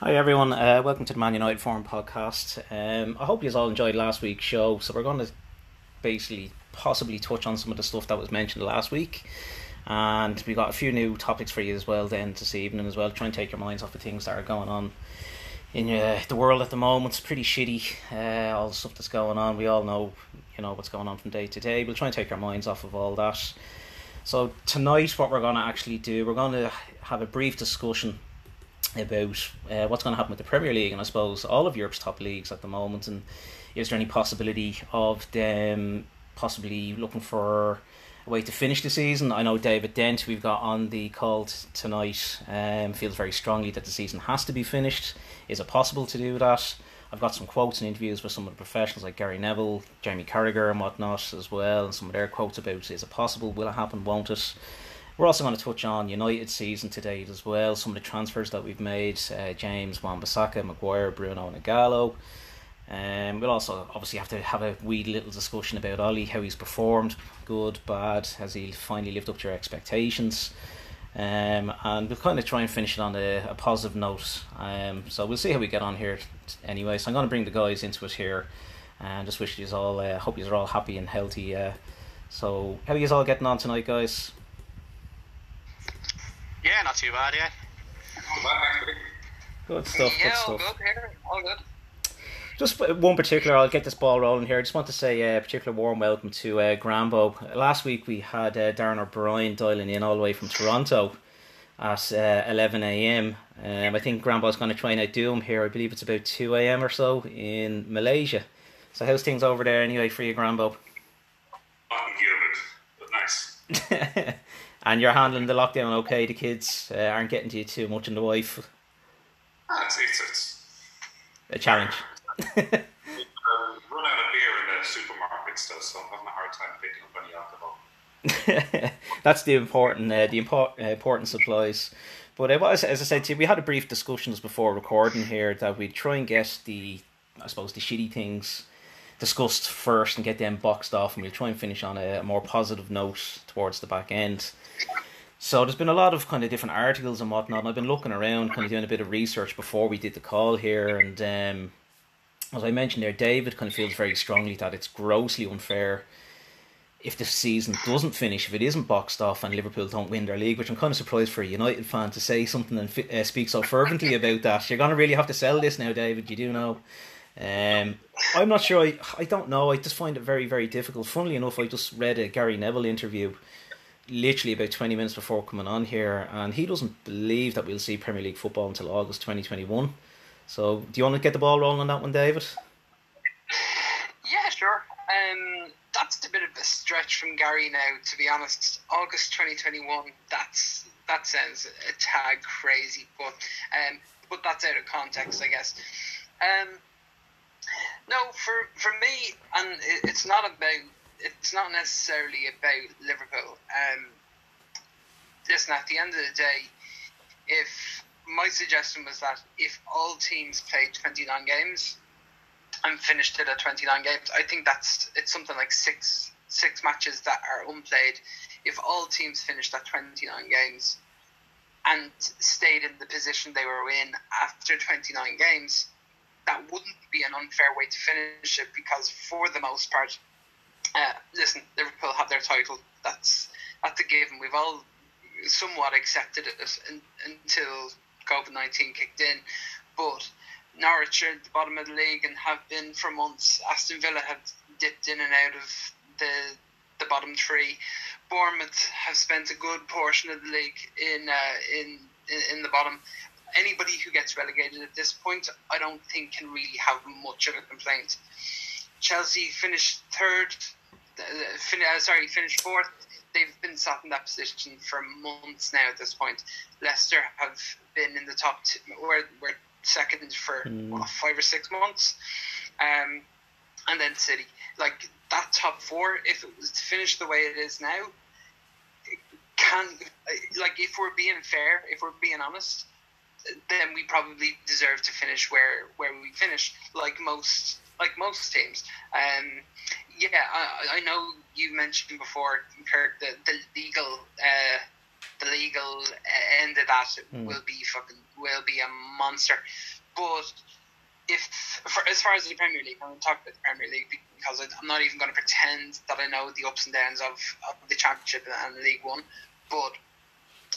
Hi everyone, uh, welcome to the Man United Forum podcast. Um, I hope you all enjoyed last week's show. So we're going to basically possibly touch on some of the stuff that was mentioned last week, and we got a few new topics for you as well then this evening as well. Try and take your minds off the things that are going on in uh, the world at the moment. It's pretty shitty. Uh, all the stuff that's going on. We all know, you know, what's going on from day to day. We'll try and take our minds off of all that. So tonight, what we're going to actually do, we're going to have a brief discussion about uh, what's going to happen with the Premier League and I suppose all of Europe's top leagues at the moment, and is there any possibility of them possibly looking for a way to finish the season? I know David Dent, we've got on the call t- tonight, um, feels very strongly that the season has to be finished. Is it possible to do that? I've got some quotes and interviews with some of the professionals like Gary Neville, Jamie Carragher, and whatnot as well, and some of their quotes about is it possible, will it happen, won't it? We're also going to touch on United season to date as well, some of the transfers that we've made uh, James Wan-Bissaka, Maguire, Bruno, and Ighalo. Um, we'll also obviously have to have a wee little discussion about Ollie, how he's performed, good, bad, has he finally lived up to your expectations? Um, and we'll kind of try and finish it on a, a positive note. Um, so we'll see how we get on here anyway. So I'm going to bring the guys into it here and just wish you all, uh, hope you are all happy and healthy. Uh, so, how are you all getting on tonight, guys? Yeah, not too bad, yeah. Good stuff, yeah, good all stuff. good here, all good. Just one particular, I'll get this ball rolling here. I just want to say a particular warm welcome to uh, Grambo. Last week we had uh, Darren O'Brien dialing in all the way from Toronto at uh, 11 a.m. Um, I think Grambo's going to try and outdo him here. I believe it's about 2 a.m. or so in Malaysia. So how's things over there anyway for you, Grambo? Fucking humid, but nice. and you're handling the lockdown okay? The kids uh, aren't getting to you too much, and the wife It's, it's, it's a challenge. um, run out of beer in the supermarket still, so I'm having a hard time picking up any alcohol. That's the important, uh, the import, uh, important supplies. But uh, as, as I said to you, we had a brief discussions before recording here that we'd try and get the, I suppose, the shitty things discussed first and get them boxed off, and we'll try and finish on a, a more positive note towards the back end. So there's been a lot of kind of different articles and whatnot. And I've been looking around, kind of doing a bit of research before we did the call here, and um, as I mentioned there, David kind of feels very strongly that it's grossly unfair if the season doesn't finish, if it isn't boxed off and Liverpool don't win their league, which I'm kind of surprised for a United fan to say something and uh, speak so fervently about that. You're going to really have to sell this now, David. You do know. Um, I'm not sure. I, I don't know. I just find it very, very difficult. Funnily enough, I just read a Gary Neville interview literally about 20 minutes before coming on here, and he doesn't believe that we'll see Premier League football until August 2021. So, do you want to get the ball rolling on that one, David? Yeah, sure. Um, that's a bit of a stretch from Gary now, to be honest. August 2021, that's that sounds a tag crazy, but um, but that's out of context, I guess. Um, no, for for me, and it, it's not about it's not necessarily about Liverpool. Um, listen, at the end of the day, if my suggestion was that if all teams played 29 games and finished it at 29 games, I think that's it's something like six six matches that are unplayed. If all teams finished at 29 games and stayed in the position they were in after 29 games, that wouldn't be an unfair way to finish it because for the most part, uh, listen, Liverpool have their title. That's that's a given. We've all somewhat accepted it in, until COVID nineteen kicked in, but Norwich are at the bottom of the league and have been for months. Aston Villa have dipped in and out of the the bottom three. Bournemouth have spent a good portion of the league in uh, in, in in the bottom. Anybody who gets relegated at this point, I don't think can really have much of a complaint. Chelsea finished third. Fin- uh, sorry, finished fourth. They've been sat in that position for months now. At this point, Leicester have been in the top. Two, we're, we're second for Mm. what, five or six months, um, and then City. Like that top four, if it was to finish the way it is now, it can like if we're being fair, if we're being honest, then we probably deserve to finish where where we finish, like most like most teams. Um, yeah, I, I know you mentioned before, Kirk, the the legal uh, the legal end of that mm. will be fucking will be a monster. But if for, as far as the Premier League, I'm going to talk about the Premier League because I'm not even going to pretend that I know the ups and downs of, of the Championship and League One. But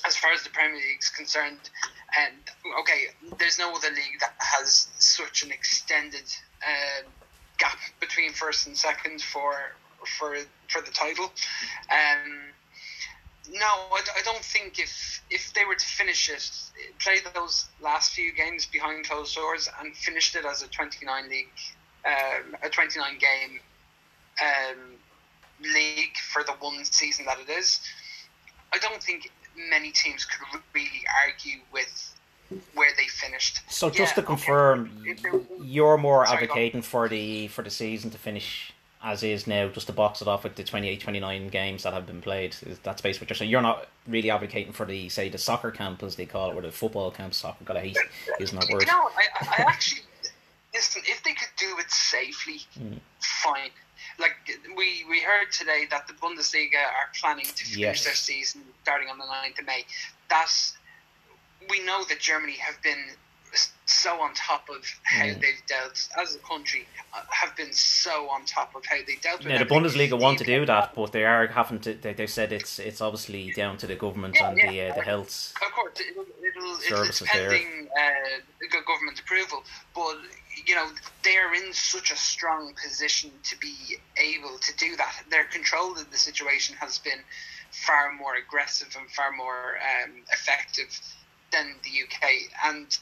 as far as the Premier League is concerned, and okay, there's no other league that has such an extended uh, gap between first and second for for for the title. Um, no, I, I don't think if if they were to finish it, play those last few games behind closed doors and finished it as a 29 league, um, a 29 game um, league for the one season that it is, I don't think many teams could really argue with where they finished. So just yeah, to confirm, okay. you're more Sorry, advocating for the for the season to finish as is now, just to box it off with the 28, 29 games that have been played. That's basically what you're saying. You're not really advocating for the say the soccer camp as they call it, or the football camp. Soccer, God, I hate using that word. No, I, I actually listen. If they could do it safely, mm. fine like we we heard today that the Bundesliga are planning to finish yes. their season starting on the 9th of May. That's we know that Germany have been so on top of how mm. they've dealt as a country uh, have been so on top of how they dealt with yeah, the Bundesliga want to do that but they are having to they, said it's it's obviously down to the government yeah, and yeah. the uh, the health of course it'll, it'll, services it's pending uh, government approval but you know they're in such a strong position to be able to do that their control of the situation has been far more aggressive and far more um, effective than the UK and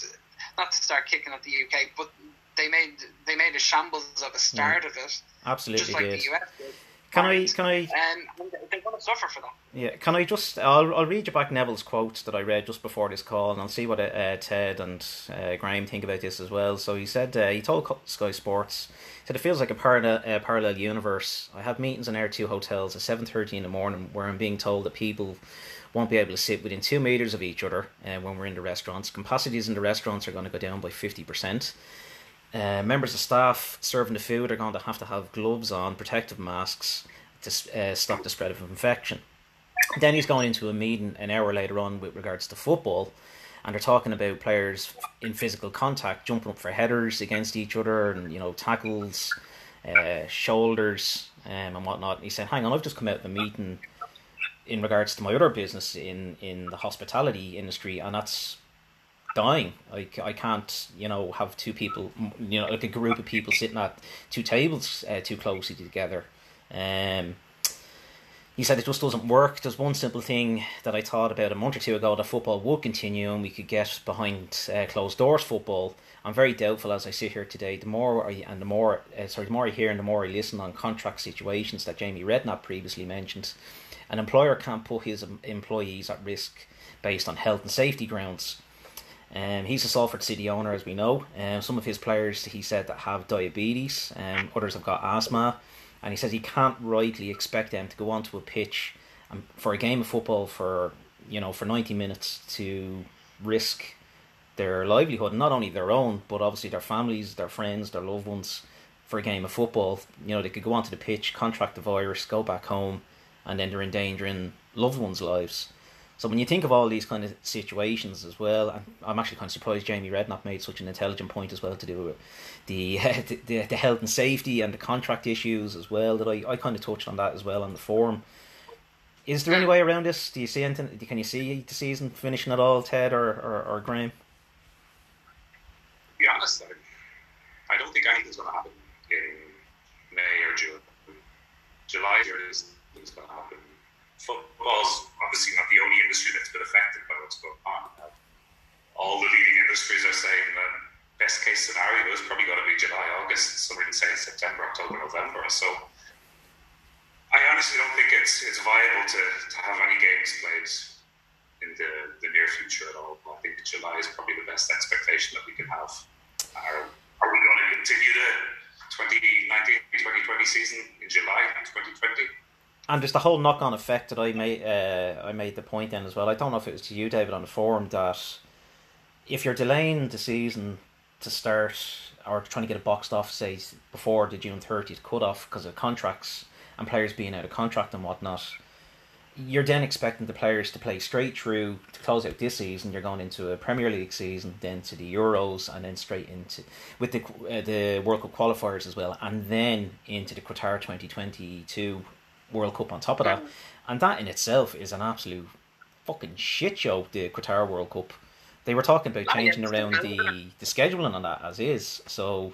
not to start kicking at the UK, but they made they made a shambles of a start mm. of it. Absolutely, just like did. the US did. Can I? Can I? Um, they're going to suffer for that. Yeah. Can I just? I'll, I'll read you back Neville's quote that I read just before this call, and I'll see what uh, Ted and uh, Graham think about this as well. So he said uh, he told Sky Sports. He said it feels like a parallel, uh, parallel universe. I have meetings in Air Two hotels at seven thirty in the morning, where I'm being told that people won't be able to sit within two meters of each other uh, when we're in the restaurants. Capacities in the restaurants are going to go down by 50%. Uh, members of staff serving the food are going to have to have gloves on, protective masks to uh, stop the spread of infection. Then he's going into a meeting an hour later on with regards to football, and they're talking about players in physical contact, jumping up for headers against each other, and you know tackles, uh, shoulders, um, and whatnot. And he said, "Hang on, I've just come out of a meeting in regards to my other business in in the hospitality industry, and that's dying. Like I can't, you know, have two people, you know, like a group of people sitting at two tables uh, too closely together. Um, he said it just doesn't work. There's one simple thing that I thought about a month or two ago that football would continue and we could get behind uh, closed doors football. I'm very doubtful as I sit here today. The more I and the more uh, sorry, the more I hear and the more I listen on contract situations that Jamie Redknapp previously mentioned an employer can't put his employees at risk based on health and safety grounds. Um, he's a Salford City owner, as we know. Um, some of his players, he said, that have diabetes. Um, others have got asthma, and he says he can't rightly expect them to go onto a pitch um, for a game of football for you know for ninety minutes to risk their livelihood, not only their own, but obviously their families, their friends, their loved ones, for a game of football. You know, they could go onto the pitch, contract the virus, go back home, and then they're endangering loved ones' lives. So when you think of all these kind of situations as well, and I'm actually kind of surprised Jamie Redknapp made such an intelligent point as well to do with the, the, the health and safety and the contract issues as well. That I, I kind of touched on that as well on the forum. Is there any way around this? Do you see anything? Can you see the season finishing at all, Ted or or, or Graham? To be honest, I don't think anything's going to happen in May or June. July is things going to happen. Football's obviously not the only industry that's been affected by what's going on. All the leading industries are saying that best case scenario is probably going to be July, August. Some even saying September, October, November. So I honestly don't think it's it's viable to, to have any games played in the, the near future at all. I think July is probably the best expectation that we can have. Are, are we going to continue the 2019-2020 season in July 2020? And there's the whole knock on effect that I made. Uh, I made the point then as well. I don't know if it was to you, David, on the forum that if you're delaying the season to start or trying to get it boxed off, say before the June thirtieth cut off because of contracts and players being out of contract and whatnot, you're then expecting the players to play straight through to close out this season. You're going into a Premier League season, then to the Euros, and then straight into with the uh, the World Cup qualifiers as well, and then into the Qatar 2022 World Cup on top of that. And that in itself is an absolute fucking shit show. The Qatar World Cup. They were talking about changing around the the scheduling on that as is. So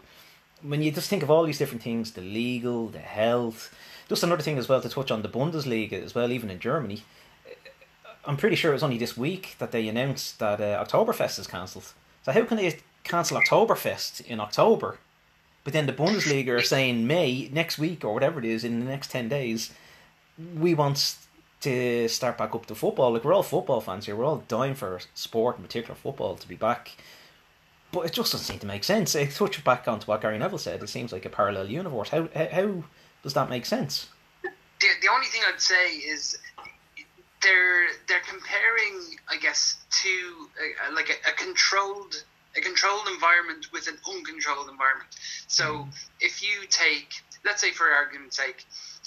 when you just think of all these different things, the legal, the health just another thing as well to touch on the Bundesliga as well, even in Germany. I'm pretty sure it was only this week that they announced that uh, Oktoberfest is cancelled. So how can they cancel Oktoberfest in October, but then the Bundesliga are saying May next week or whatever it is in the next ten days, we want to start back up to football. Like we're all football fans here, we're all dying for sport, in particular football, to be back. But it just doesn't seem to make sense. I touch back onto what Gary Neville said. It seems like a parallel universe. How how does that make sense? The, the only thing I'd say is they're they're comparing, I guess, to a, like a, a, controlled a controlled environment with an uncontrolled environment. So mm. if you take, let's say, for argument's sake,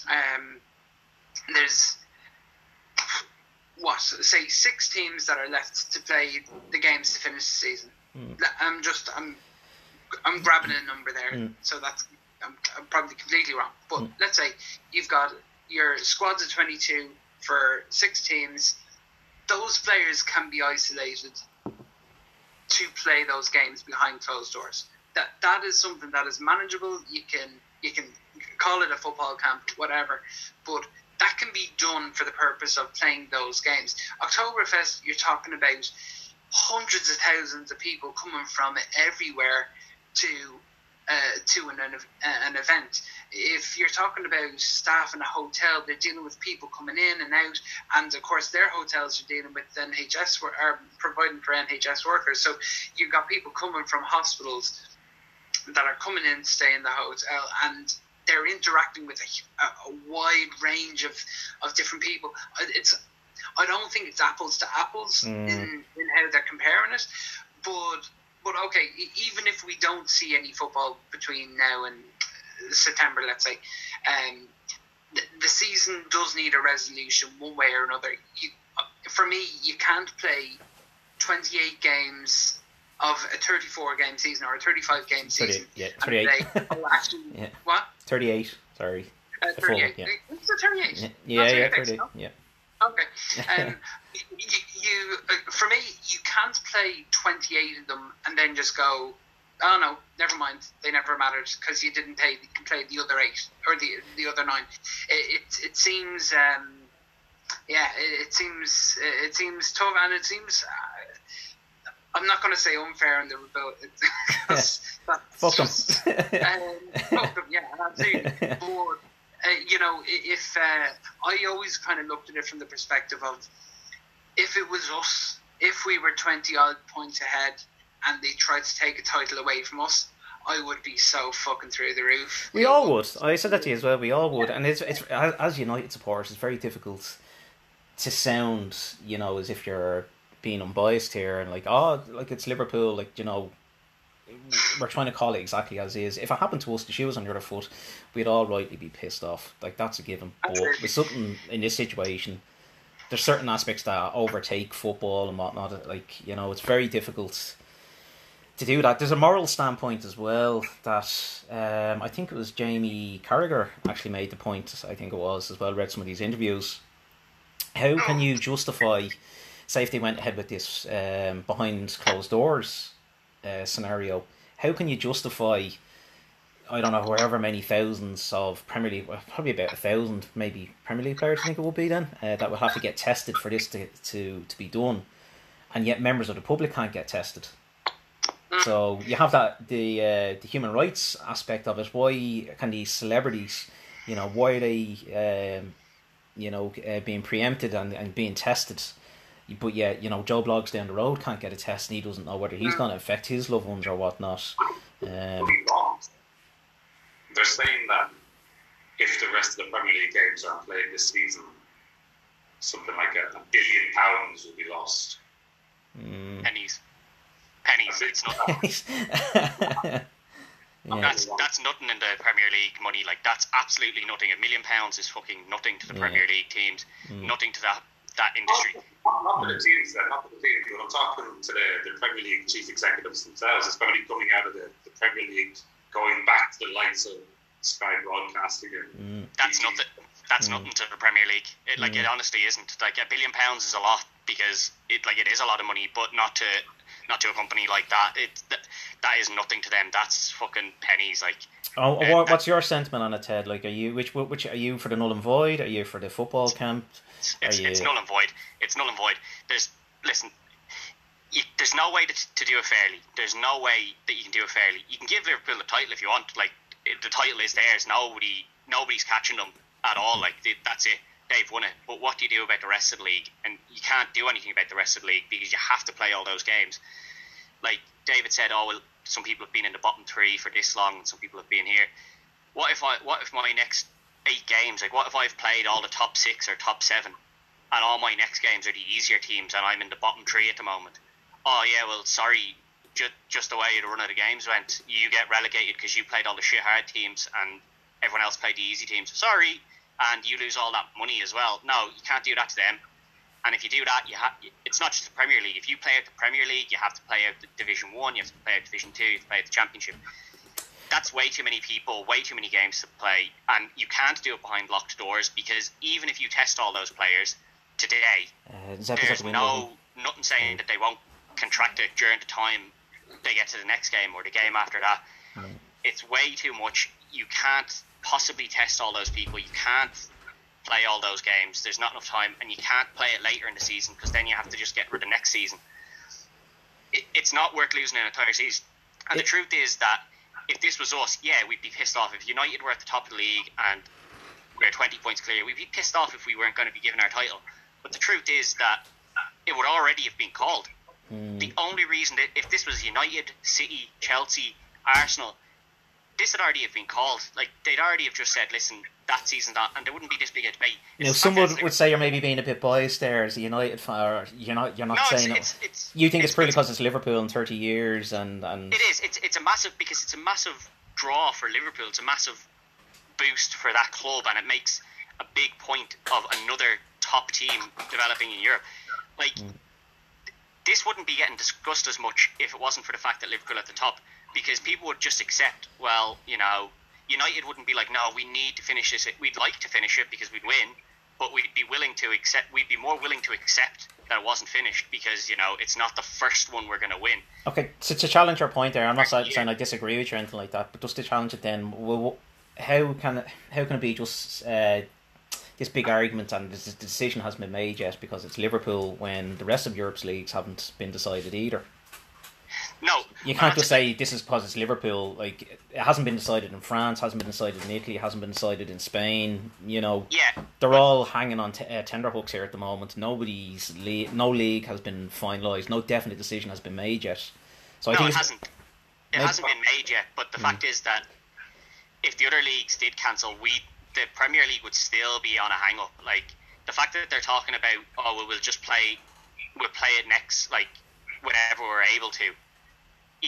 um, there's what say six teams that are left to play the games to finish the season. Mm. I'm just I'm I'm grabbing a number there, mm. so that's I'm, I'm probably completely wrong, but mm. let's say you've got your squads of 22 for six teams. Those players can be isolated to play those games behind closed doors. That that is something that is manageable. You can you can call it a football camp, whatever, but that can be done for the purpose of playing those games. Oktoberfest, you're talking about hundreds of thousands of people coming from everywhere to uh, to an, an event. If you're talking about staff in a hotel, they're dealing with people coming in and out, and of course their hotels are dealing with NHS are providing for NHS workers. So you've got people coming from hospitals that are coming in to stay in the hotel, and they're interacting with a, a wide range of, of different people. It's I don't think it's apples to apples mm. in, in how they're comparing it, but but okay, even if we don't see any football between now and September, let's say, um, the, the season does need a resolution one way or another. You, for me, you can't play 28 games of a 34 game season or a 35 game season. yeah, 38. Say, oh, actually, yeah. What? 38, sorry. Uh, 38. Full, yeah. It's a 38. Yeah, yeah, yeah 38. Yeah. Okay. Um, you, you uh, for me, you can't play 28 of them and then just go, oh no, never mind, they never mattered because you didn't play, play the other eight or the the other nine. It it, it seems, um, yeah, it, it, seems it seems tough and it seems. Uh, I'm not going to say unfair in the rebel because yeah. fuck them. um, fuck them, yeah, absolutely. But uh, you know, if uh, I always kind of looked at it from the perspective of if it was us, if we were 20 odd points ahead and they tried to take a title away from us, I would be so fucking through the roof. We all would. I said that to you as well. We all would, and it's it's as United supporters, it's very difficult to sound, you know, as if you're being unbiased here and like, oh, like it's Liverpool, like you know, we're trying to call it exactly as is. If it happened to us, the shoe was on the other foot, we'd all rightly be pissed off. Like that's a given. But with something in this situation, there's certain aspects that overtake football and whatnot. Like you know, it's very difficult to do that. There's a moral standpoint as well that um, I think it was Jamie Carragher actually made the point. I think it was as well. Read some of these interviews. How can you justify, they went ahead with this um, behind closed doors uh, scenario? How can you justify I don't know, however many thousands of Premier League, probably about a thousand, maybe Premier League players, I think it will be then, uh, that will have to get tested for this to, to, to be done. And yet members of the public can't get tested. So you have that the uh, the human rights aspect of it. Why can these celebrities, you know, why are they, um, you know, uh, being preempted and, and being tested? But yeah, you know, Joe Bloggs down the road can't get a test, and he doesn't know whether he's going to affect his loved ones or whatnot. Um, they're saying that if the rest of the Premier League games aren't played this season, something like a, a billion pounds will be lost. Mm. Pennies. Pennies. It's not. Yeah. That's that's nothing in the Premier League money. Like that's absolutely nothing. A million pounds is fucking nothing to the yeah. Premier League teams. Mm. Nothing to that that industry. Not, not, the teams, not the teams. But I'm talking to the, the Premier League chief executives themselves. It's probably coming out of the, the Premier League, going back to the likes of Sky Broadcasting. And mm. That's nothing. That's mm. nothing to the Premier League. It, like it mm. honestly isn't. Like a billion pounds is a lot because it like it is a lot of money, but not to not to a company like that. It that, that is nothing to them. That's fucking pennies. Like. Oh, uh, what, what's your sentiment on it, Ted? Like, are you which which are you for the null and void? Are you for the football camp? It's, you... it's oh, null and void. It's null and void. There's listen. You, there's no way to, to do it fairly. There's no way that you can do it fairly. You can give Liverpool the title if you want. Like the title is theirs. Nobody, nobody's catching them at all. Like that's it they've won it. But what do you do about the rest of the league? And you can't do anything about the rest of the league because you have to play all those games. Like David said, oh well, some people have been in the bottom three for this long, and some people have been here. What if I? What if my next eight games? Like, what if I've played all the top six or top seven, and all my next games are the easier teams, and I'm in the bottom three at the moment? Oh yeah, well, sorry, just just the way the run of the games went, you get relegated because you played all the shit hard teams, and everyone else played the easy teams. Sorry, and you lose all that money as well. No, you can't do that to them. And if you do that, you have. It's not just the Premier League. If you play at the Premier League, you have to play out the Division One. You have to play out Division Two. You have to play out the Championship. That's way too many people, way too many games to play, and you can't do it behind locked doors because even if you test all those players today, uh, there's no nothing saying that they won't contract it during the time they get to the next game or the game after that. Mm. It's way too much. You can't possibly test all those people. You can't play all those games. There's not enough time, and you can't play it later in the season because then you have to just get rid of the next season. It, it's not worth losing an entire season. And it, the truth is that if this was us, yeah, we'd be pissed off. If United were at the top of the league and we're 20 points clear, we'd be pissed off if we weren't going to be given our title. But the truth is that it would already have been called. Mm. The only reason that if this was United, City, Chelsea, Arsenal, this had already have been called. Like they'd already have just said, "Listen, that season's not," and there wouldn't be this big a debate. You know, some would, say you're maybe being a bit biased there as a United fan. Or you're not. You're not no, saying it's, it's, it's, you think it's, it's because it's Liverpool in thirty years, and and it is. It's it's a massive because it's a massive draw for Liverpool. It's a massive boost for that club, and it makes a big point of another top team developing in Europe. Like. Mm. This wouldn't be getting discussed as much if it wasn't for the fact that Liverpool at the top because people would just accept, well, you know, United wouldn't be like, no, we need to finish this. We'd like to finish it because we'd win, but we'd be willing to accept. We'd be more willing to accept that it wasn't finished because you know it's not the first one we're going to win. Okay, so to challenge your point there, I'm not saying I disagree with you or anything like that, but just to challenge it, then, well, how can it, how can it be just uh, this big argument and this, the decision hasn't been made yet because it's Liverpool when the rest of Europe's leagues haven't been decided either? No, you can't just say this is because it's Liverpool. Like it hasn't been decided in France, hasn't been decided in Italy, hasn't been decided in Spain. You know, yeah, they're all hanging on t- uh, tender hooks here at the moment. Nobody's le- no league has been finalised. No definite decision has been made yet. So I no, think it hasn't. It hasn't been made yet. But the mm. fact is that if the other leagues did cancel, we the Premier League would still be on a hang up. Like the fact that they're talking about, oh, well, we'll just play, we'll play it next, like whenever we're able to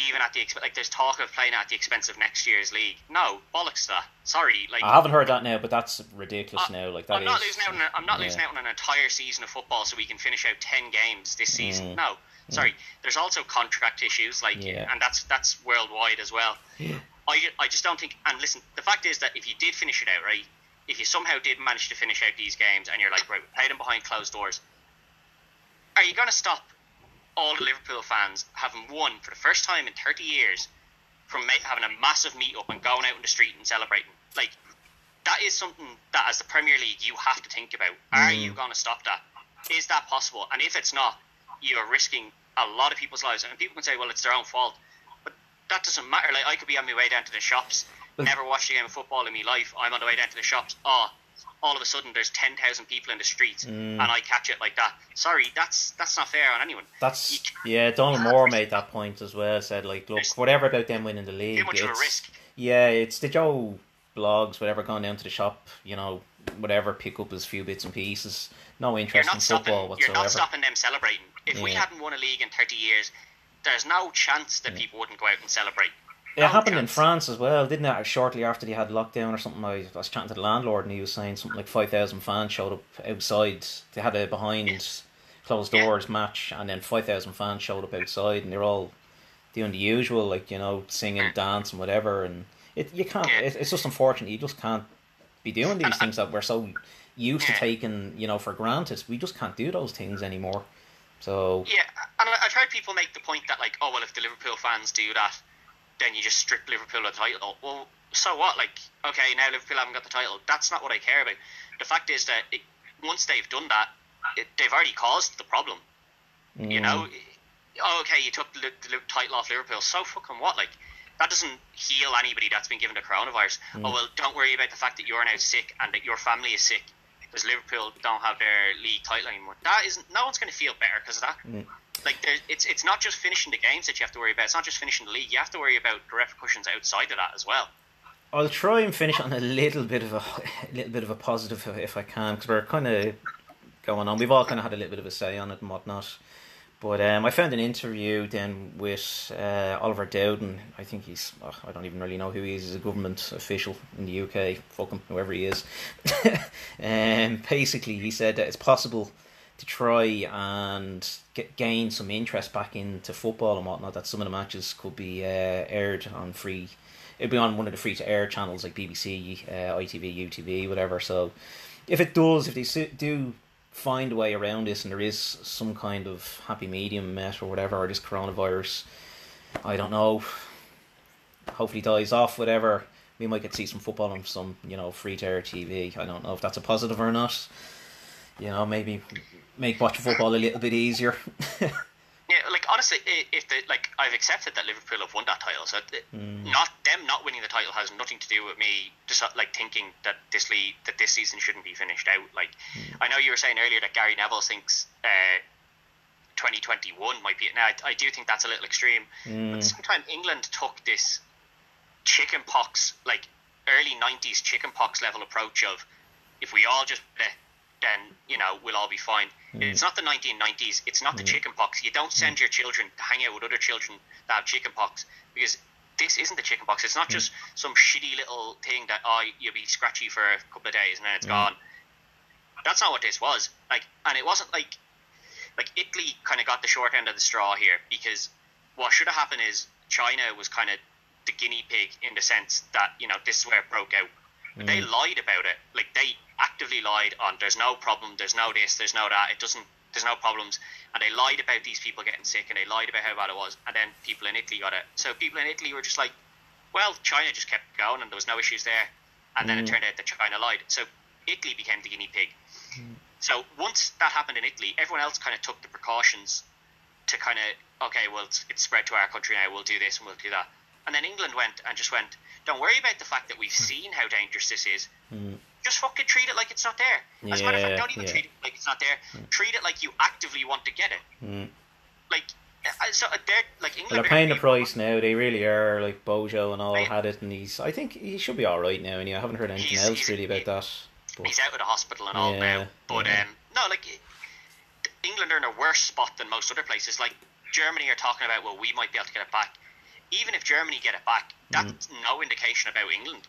even at the expense, like there's talk of playing at the expense of next year's league. No, bollocks that. Sorry, like I haven't heard that now, but that's ridiculous now. Like that I'm not losing out. On a, I'm not yeah. losing out on an entire season of football so we can finish out ten games this season. Mm. No, sorry. Mm. There's also contract issues, like, yeah. and that's that's worldwide as well. Yeah. I I just don't think. And listen, the fact is that if you did finish it out, right, if you somehow did manage to finish out these games, and you're like, right, we played them behind closed doors, are you going to stop all the Liverpool fans having won for the first time in 30 years from having a massive meet up and going out in the street and celebrating. Like, that is something that, as the Premier League, you have to think about. Are mm. you going to stop that? Is that possible? And if it's not, you are risking a lot of people's lives. And people can say, well, it's their own fault. But that doesn't matter. Like, I could be on my way down to the shops, never watched a game of football in my life. I'm on the way down to the shops. Oh, all of a sudden there's 10,000 people in the streets mm. and I catch it like that. Sorry, that's that's not fair on anyone. That's yeah. Donald Moore made that point as well. Said like, look, whatever about them winning the league, too much of a risk. Yeah, it's the Joe Bloggs, whatever, going down to the shop, you know, whatever, pick up his few bits and pieces. No interest in stopping, football whatsoever. You're not stopping them celebrating. If yeah. we hadn't won a league in 30 years, there's no chance that yeah. people wouldn't go out and celebrate. It No happened in. France as well, didn't it? Shortly after they had lockdown or something, I, was chatting to the landlord and he was saying something like 5,000 fans showed up outside. They had a behind closed Yeah. doors match and then 5,000 fans showed up outside and they're all doing the usual, like, you know, singing, hmm. dancing, whatever. And it you can't, Yeah. it, it's just unfortunate. You just can't be doing these things that we're so used to taking, you know, for granted. We just can't do those things anymore. So, Yeah, and I- I've heard people make the point that like, oh well, if the Liverpool fans do that, then you just strip Liverpool of the title. Well, so what? Like, okay, now Liverpool haven't got the title. That's not what I care about. The fact is that it, once they've done that, it, they've already caused the problem. You mm, know, oh, okay, you took the, the title off Liverpool. So fucking what? Like, that doesn't heal anybody that's been given the coronavirus. Oh well, don't worry about the fact that you're now sick and that your family is sick because Liverpool don't have their league title anymore. That isn't. No one's going to feel better because of that. Like, there, it's it's not just finishing the games that you have to worry about. It's not just finishing the league. You have to worry about the repercussions outside of that as well. I'll try and finish on a little bit of a, a little bit of a positive if- I can, because we're kind of going on. We've all kind of had a little bit of a say on it and whatnot. But um, I found an interview then with uh, Oliver Dowden. I think he's, oh, I don't even really know who he is. He's a government official in the UK. Fuck him, whoever he is. um, basically, he said that it's possible to try and get, gain some interest back into football and whatnot. That some of the matches could be uh, aired on free. It'd be on one of the free to air channels like BBC, uh, ITV, UTV, whatever. So, if it does, if they do find a way around this, and there is some kind of happy medium met or whatever, or this coronavirus, I don't know. Hopefully dies off, whatever. We might get to see some football on some, you know, free to air TV. I don't know if that's a positive or not. You know, maybe make watching football a little bit easier. Yeah, like honestly, if the like I've accepted that Liverpool have won that title, so it- not them not winning the title has nothing to do with me just uh, like thinking that this league that this season shouldn't be finished out. Like I know you were saying earlier that Gary Neville thinks uh, 2021 might be it. Now I, I do think that's a little extreme, but at the same time England took this chicken pox like early 90s chicken pox level approach of if we all just then you know we'll all be fine. Hmm. It's not the 1990s. It's not the hmm. chicken pox. You don't hmm. send your children to hang out with other children that have chicken pox because this isn't the chicken pox. It's not just some shitty little thing that oh you'll be scratchy for a couple of days and then it's gone. That's not what this was. Like, and it wasn't like like Italy kind of got the short end of the straw here because what should have happened is China was kind of the guinea pig in the sense that you know this is where it broke out. But they lied about it. Like they actively lied on there's no problem, there's no this, there's no that. It doesn't. There's no problems, and they lied about these people getting sick, and they lied about how bad it was, and then people in Italy got it. So people in Italy were just like, well, China just kept going, and there was no issues there, and then it mm. turned out that China lied. So Italy became the guinea pig. Mm. So once that happened in Italy, everyone else kind of took the precautions to kind of okay, well, it's, it's spread to our country now. We'll do this and we'll do that. And then England went and just went. Don't worry about the fact that we've mm. seen how dangerous this is. Just fucking treat it like it's not there. As a matter of fact, don't even yeah. treat it like it's not there. Treat it like you actively want to get it. Like, uh, so uh, they're like England. Well, they're paying the price now. They really are. Like Bojo and all Right. had it, and he's. I think he should be all right now. And I haven't heard anything He's- else he's- really about he- that. But He's out of the hospital and all Yeah, now. But yeah. um, no, like England are in a worse spot than most other places. Like Germany are talking about, well, we might be able to get it back. Even if Germany get it back, that's no indication about England.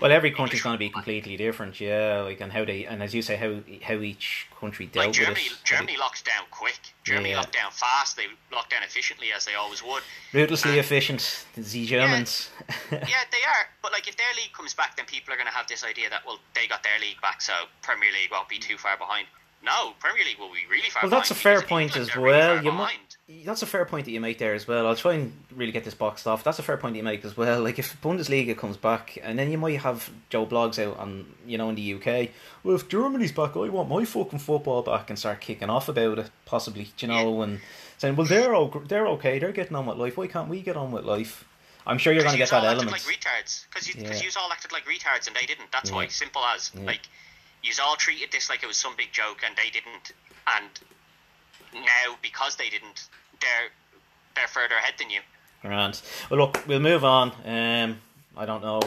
Well, every country's going to be completely different. Yeah, like and how they and as you say, how how each country dealt Like Germany, with it. Germany locked down quick. Germany Yeah. locked down fast. They locked down efficiently as they always would. ruthlessly Uh, efficient. The Germans. yeah, they are. But like, if their league comes back, then people are going to have this idea that well, they got their league back, so Premier League won't be too far behind. No, Premier League will be really far. Behind. Well, that's a fair point as are really well. You might, that's a fair point that you make there as well. I'll try and really get this boxed off. That's a fair point that you make as well. Like if Bundesliga comes back, and then you might have Joe Bloggs out on you know in the UK. Well, if Germany's back, I want my fucking football back, and start kicking off about it, possibly. You know, and saying, well, they're o- they're okay, they're getting on with life. Why can't we get on with life? I'm sure you're going to get that all element. like retards. Because you, Yeah. yous all acted like retards and they didn't. That's why. Simple as. Yeah. Like, yous all treated this like it was some big joke and they didn't. And now, because they didn't, they're they're further ahead than you. Grand. Well, look, we'll move on. Um, I don't know.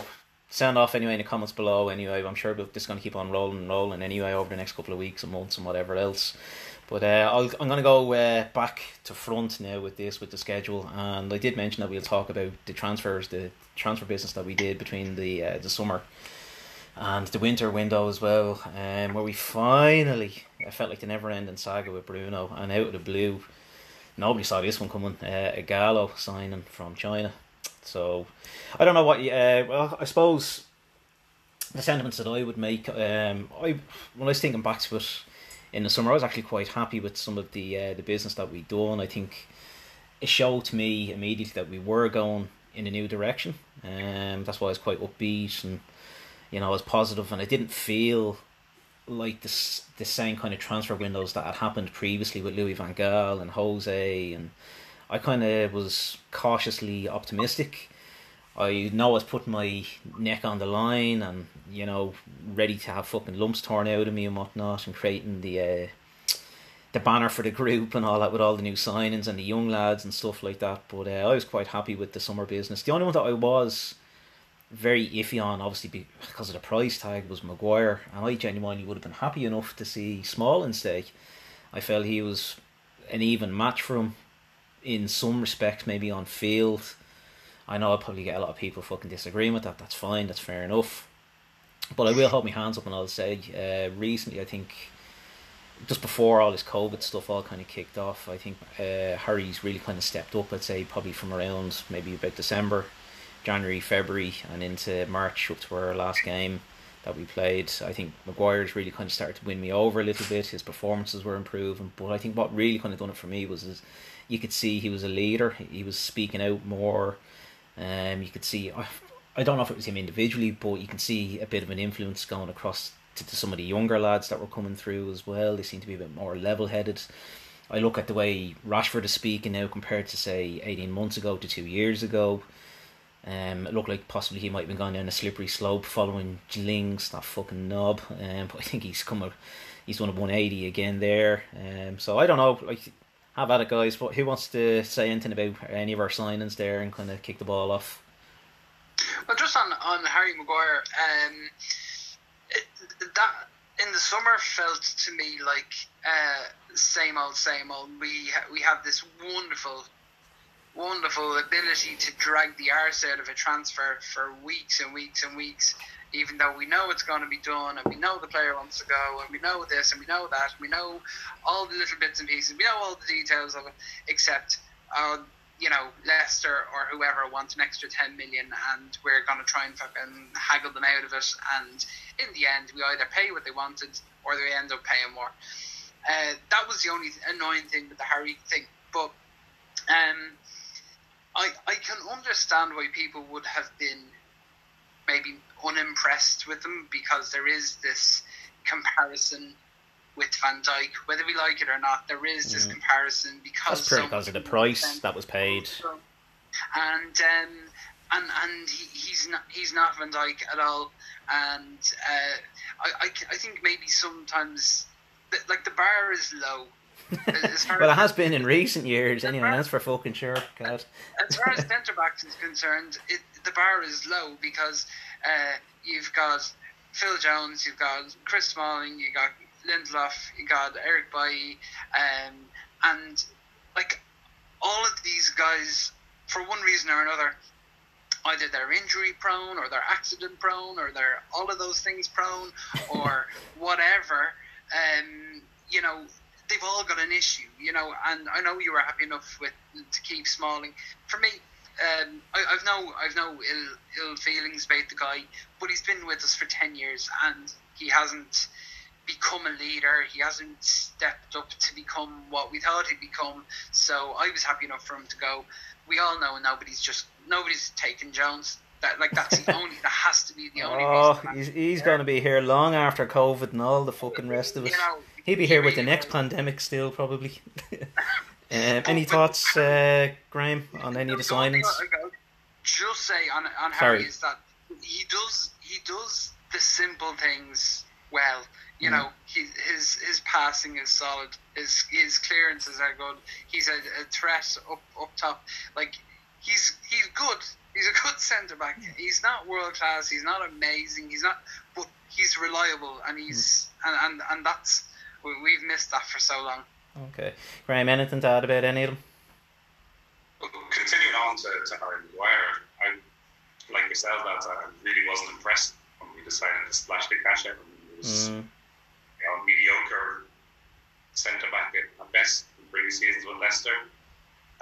Sound off anyway in the comments below. Anyway, I'm sure this is going to keep on rolling and rolling anyway over the next couple of weeks and months and whatever else. But uh, I'll, I'm going to go uh, back to front now with this, with the schedule. And I did mention that we'll talk about the transfers, the transfer business that we did between the uh, the summer and the winter window as well, um, where we finally, I felt like the never ending saga with Bruno, and out of the blue, nobody saw this one coming. Uh, Ighalo signing from China. So I don't know what. Uh, well, I suppose the sentiments that I would make. Um, I when I was thinking back to it in the summer, I was actually quite happy with some of the uh, the business that we done. I think it showed to me immediately that we were going in a new direction. Um, that's why I was quite upbeat and you know I was positive, and I didn't feel like this the same kind of transfer windows that had happened previously with Louis van Gaal and Jose, and I kind of was cautiously optimistic. I know I was putting my neck on the line and you know ready to have fucking lumps torn out of me and whatnot, and creating the uh, the banner for the group and all that with all the new signings and the young lads and stuff like that. But uh, I was quite happy with the summer business. The only one that I was very iffy on, obviously because of the price tag, was Maguire, and I genuinely would have been happy enough to see Smalling stay. I felt he was an even match for him in some respects, maybe on field. I know I'll probably get a lot of people fucking disagreeing with that. That's fine. That's fair enough. But I will hold my hands up and I'll say, uh, recently, I think just before all this COVID stuff all kind of kicked off, I think uh, Harry's really kind of stepped up. I'd say probably from around maybe about December, January, February, and into March up to our last game that we played. I think Maguire's really kind of started to win me over a little bit. His performances were improving, but I think what really kind of done it for me was his, you could see he was a leader. He was speaking out more. Um, you could see. I don't know if it was him individually, but you can see a bit of an influence going across to, to some of the younger lads that were coming through as well. They seem to be a bit more level headed. I look at the way Rashford is speaking now compared to say eighteen months ago to two years ago. Um, it looked like possibly he might have been going down a slippery slope following Lings, that fucking knob. Um, but I think he's come a, he's done a 180 again there. Um, so I don't know. Like, have at it, guys. But who wants to say anything about any of our signings there and kind of kick the ball off? Well, just on on Harry Maguire, um, it, that in the summer felt to me like uh, same old, same old. We ha- we have this wonderful wonderful ability to drag the arse out of a transfer for weeks and weeks and weeks, even though we know it's going to be done and we know the player wants to go and we know this and we know that and we know all the little bits and pieces, we know all the details of it, except, uh, you know, Leicester or whoever wants an extra 10 million and we're going to try and fucking haggle them out of it. And in the end, we either pay what they wanted or they end up paying more. Uh, that was the only annoying thing with the Harry thing. But um, I, I can understand why people would have been maybe unimpressed with them because there is this comparison with Van Dijk, whether we like it or not. There is this mm. comparison because That's because of the price that was paid, and um, and and he, he's not he's not Van Dijk at all. And uh, I, I I think maybe sometimes like the bar is low well, it has been in recent years. Anyway, that's for fucking sure. God. As far as centre backs is concerned, it, the bar is low because uh, you've got Phil Jones, you've got Chris Smalling, you got Lindelof, you got Eric Bailly, um, and like all of these guys, for one reason or another, either they're injury prone or they're accident prone or they're all of those things prone or whatever. Um, you know, they've all got an issue, you know. And I know you were happy enough with to keep Smalling. For me, um, I, have no I've no ill ill feelings about the guy, but he's been with us for ten years and he hasn't become a leader. He hasn't stepped up to become what we thought he'd become. So I was happy enough for him to go. We all know nobody's just nobody's taken Jones. That like that's the only that has to be the only. Oh, he's he's going to be here long after COVID and all the fucking rest of it. You know, He'll be here with the next pandemic still, probably. um, any thoughts, uh, Graham, on any of the signings? Just say on on Harry is that he does he does the simple things well. You mm. know, he, his his passing is solid. His his clearances are good. He's a, a threat up up top. Like he's he's good. He's a good centre back. He's not world class. He's not amazing. He's not, but he's reliable, and he's mm. and, and and that's we, we've missed that for so long. Okay. Graham, anything to add about any of them? Continuing on to, to Harry Maguire, I, like yourself, lads, I really wasn't impressed when we decided to splash the cash out. It was mm. you know, mediocre centre back at best in previous seasons with Leicester.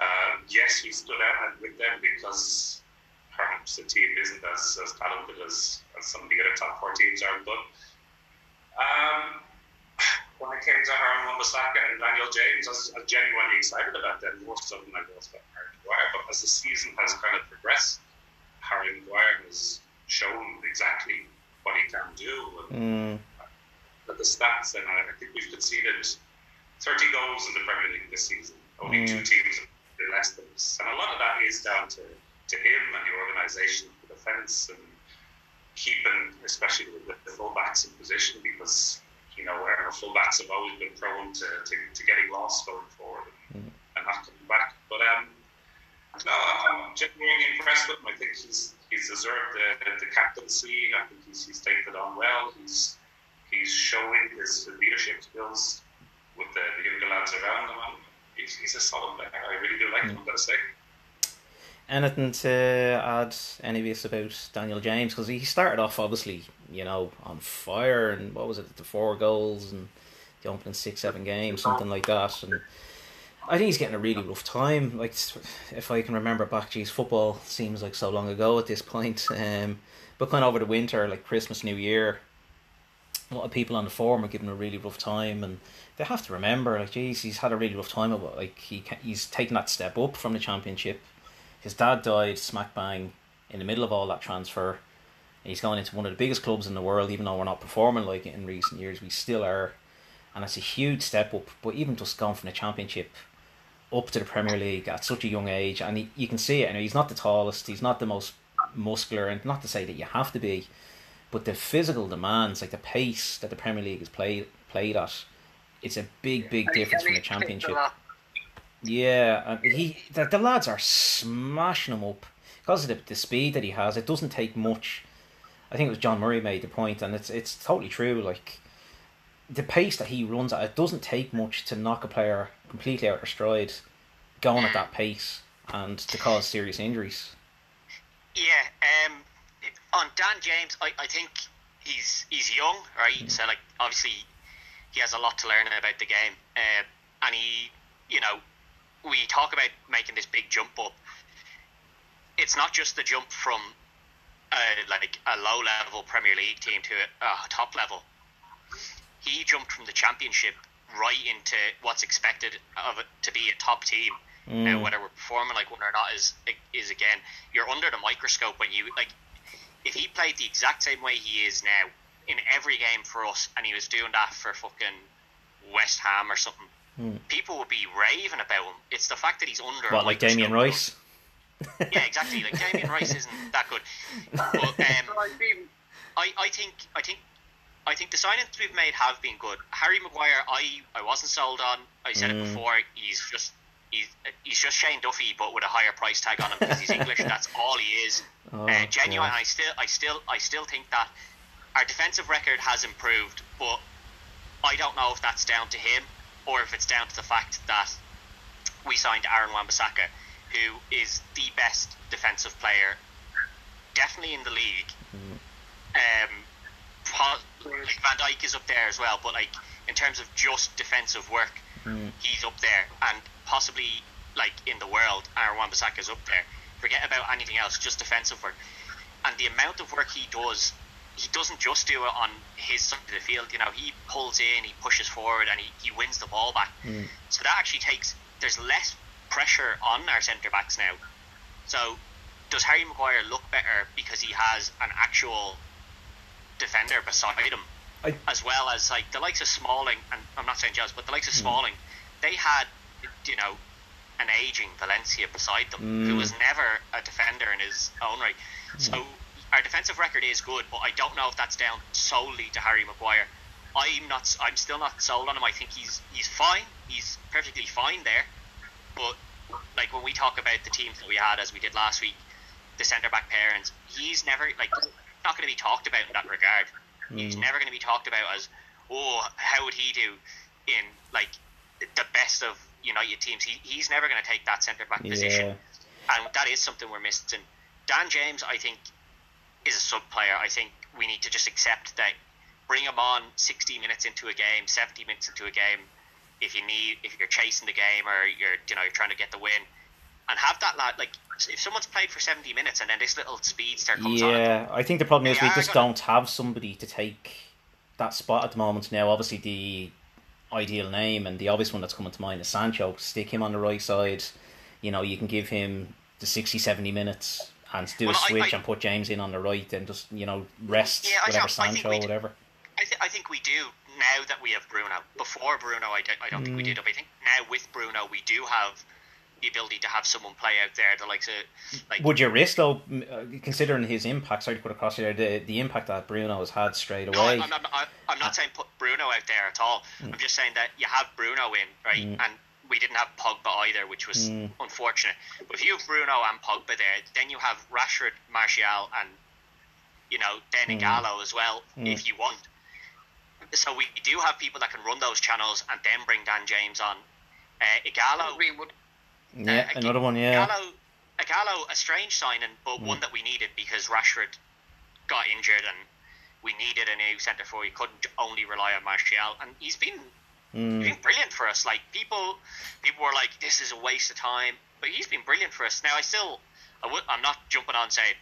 Uh, yes, he stood out with them because perhaps the team isn't as, as talented as, as some of the other top four teams are. But um, when it came to Aaron Wan-Bissaka and Daniel James, I was, I was genuinely excited about them more so than I was about Harry Maguire. But as the season has kind of progressed, Harry Maguire has shown exactly what he can do. And mm. At the stats, and I, I think we've conceded 30 goals in the Premier League this season. Only mm. two teams have been less than us. And a lot of that is down to, to him and the organisation of the defence and keeping, especially the, the fullbacks in position because, you know, our fullbacks have always been prone to, to, to getting lost going forward and, mm. and not coming back. But um, no, I'm genuinely impressed with him. I think he's he's deserved the, the captaincy. I think he's, he's taken it on well. He's he's showing his leadership skills with the, the younger lads around him. And he's, he's a solid player. I really do like him, I've got to say. Anything to add, any of about Daniel James? Because he started off, obviously, you know, on fire, and what was it, the four goals and the opening six, seven games, something like that. And I think he's getting a really rough time. Like, if I can remember back, geez, football seems like so long ago at this point. Um, but kind of over the winter, like Christmas, New Year, a lot of people on the forum are giving him a really rough time, and they have to remember, like, geez, he's had a really rough time of it. Like, he can, he's taken that step up from the championship. His dad died smack bang in the middle of all that transfer. He's going into one of the biggest clubs in the world, even though we're not performing like it in recent years. We still are, and it's a huge step up. But even just going from the championship up to the Premier League at such a young age, and he, you can see it. And he's not the tallest, he's not the most muscular, and not to say that you have to be, but the physical demands, like the pace that the Premier League is played played at, it's a big, big difference from the Championship. Yeah, he the, the lads are smashing him up because of the, the speed that he has. It doesn't take much. I think it was John Murray made the point, and it's it's totally true. Like the pace that he runs at, it doesn't take much to knock a player completely out of stride, going at that pace, and to cause serious injuries. Yeah, um, on Dan James, I, I think he's he's young, right? Mm. So like obviously he has a lot to learn about the game, uh, and he, you know, we talk about making this big jump up. It's not just the jump from uh, like a low level Premier League team to a, a top level. He jumped from the Championship right into what's expected of it to be a top team. Mm. Now, whether we're performing like one or not is is again, you're under the microscope when you like. If he played the exact same way he is now in every game for us, and he was doing that for fucking West Ham or something, mm. people would be raving about him. It's the fact that he's under. What, like Damien Rice? yeah, exactly. Like Damien Rice isn't that good. But um, I, I think, I think, I think the signings we've made have been good. Harry Maguire, I, I wasn't sold on. I said mm. it hmm. before. He's just. He's, he's just Shane Duffy, but with a higher price tag on him because he's English. That's all he is. Oh, uh, genuine. I still, I still, I still think that our defensive record has improved, but I don't know if that's down to him or if it's down to the fact that we signed Aaron Wan-Bissaka, who is the best defensive player, definitely in the league. Um, like Van Dijk is up there as well, but like in terms of just defensive work, mm. he's up there, and possibly like in the world, Aaron Wan-Bissaka is up there. Forget about anything else, just defensive work, and the amount of work he does he doesn't just do it on his side of the field. You know, he pulls in, he pushes forward, and he, he wins the ball back. Mm. So that actually takes there's less pressure on our centre backs now. So does Harry Maguire look better because he has an actual defender beside him, I, as well as like the likes of Smalling, and I'm not saying Giles, but the likes of mm. Smalling, they had you know an aging Valencia beside them mm. who was never a defender in his own right. So mm our defensive record is good, but I don't know if that's down solely to Harry Maguire. I'm not. I'm still not sold on him. I think he's he's fine. He's perfectly fine there. But like when we talk about the teams that we had as we did last week, the centre back pairings, he's never like not going to be talked about in that regard. Mm. He's never going to be talked about as oh how would he do in like the best of United teams. He, he's never going to take that centre back position, and that is something we're missing. Dan James, I think, is a sub player. I think we need to just accept that. Bring him on 60 minutes into a game, 70 minutes into a game, if you need, if you're chasing the game or you're, you know, you're trying to get the win, and have that lad like if someone's played for 70 minutes and then this little speedster comes yeah, on. Yeah, I think the problem is we just don't have somebody to take that spot at the moment. Now, obviously, the ideal name and the obvious one that's coming to mind is Sancho. Stick him on the right side. You know, you can give him the 60, 70 minutes and do well, a switch I, I, and put James in on the right and just, you know, rest yeah, whatever Sancho or whatever. I, th- I think we do now that we have Bruno. Before Bruno, I, d- I don't mm. think we did. But I think now with Bruno, we do have the ability to have someone play out there the likes of like. Would you risk though, uh, considering his impact? Sorry to put across there, the the impact that Bruno has had straight away. No, I'm, I'm, I'm not saying put Bruno out there at all. Mm. I'm just saying that you have Bruno in right, mm. and we didn't have Pogba either, which was mm. unfortunate. But if you have Bruno and Pogba there, then you have Rashford, Martial, and you know then Ighalo mm. as well, mm. if you want. So we do have people that can run those channels and then bring Dan James on. Uh, Ighalo, Greenwood. Yeah, uh, another one. Yeah. Ighalo, Ighalo, a strange signing, but mm. one that we needed because Rashford got injured and we needed a new centre forward. We couldn't only rely on Martial, and he's been mm. been brilliant for us. Like people, people were like, "This is a waste of time," but he's been brilliant for us. Now I still, I w- I'm not jumping on saying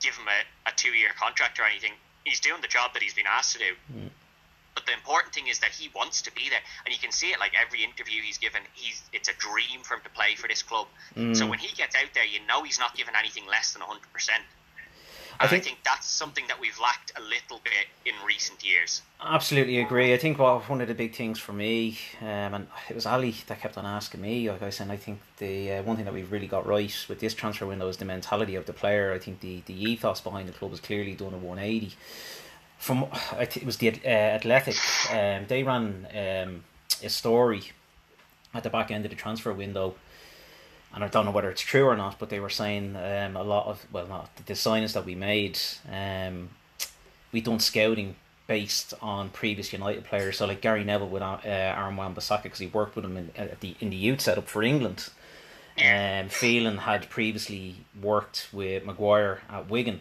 give him a, a two year contract or anything. He's doing the job that he's been asked to do. Mm. But the important thing is that he wants to be there, and you can see it like every interview he's given. He's it's a dream for him to play for this club. Mm. So when he gets out there, you know he's not given anything less than hundred percent. I think, I think, that's something that we've lacked a little bit in recent years. Absolutely agree. I think well, one of the big things for me, um, and it was Ali that kept on asking me, like I said, I think the uh, one thing that we've really got right with this transfer window is the mentality of the player. I think the, the ethos behind the club has clearly done a 180 from I think it was the uh, Athletic. Um, they ran um, a story at the back end of the transfer window, and I don't know whether it's true or not, but they were saying um, a lot of well, not the signings that we made. Um, we done scouting based on previous United players. So like Gary Neville with uh, Aaron Wan-Bissaka because he worked with him in, at the in the youth setup for England. Um, Phelan had previously worked with Maguire at Wigan.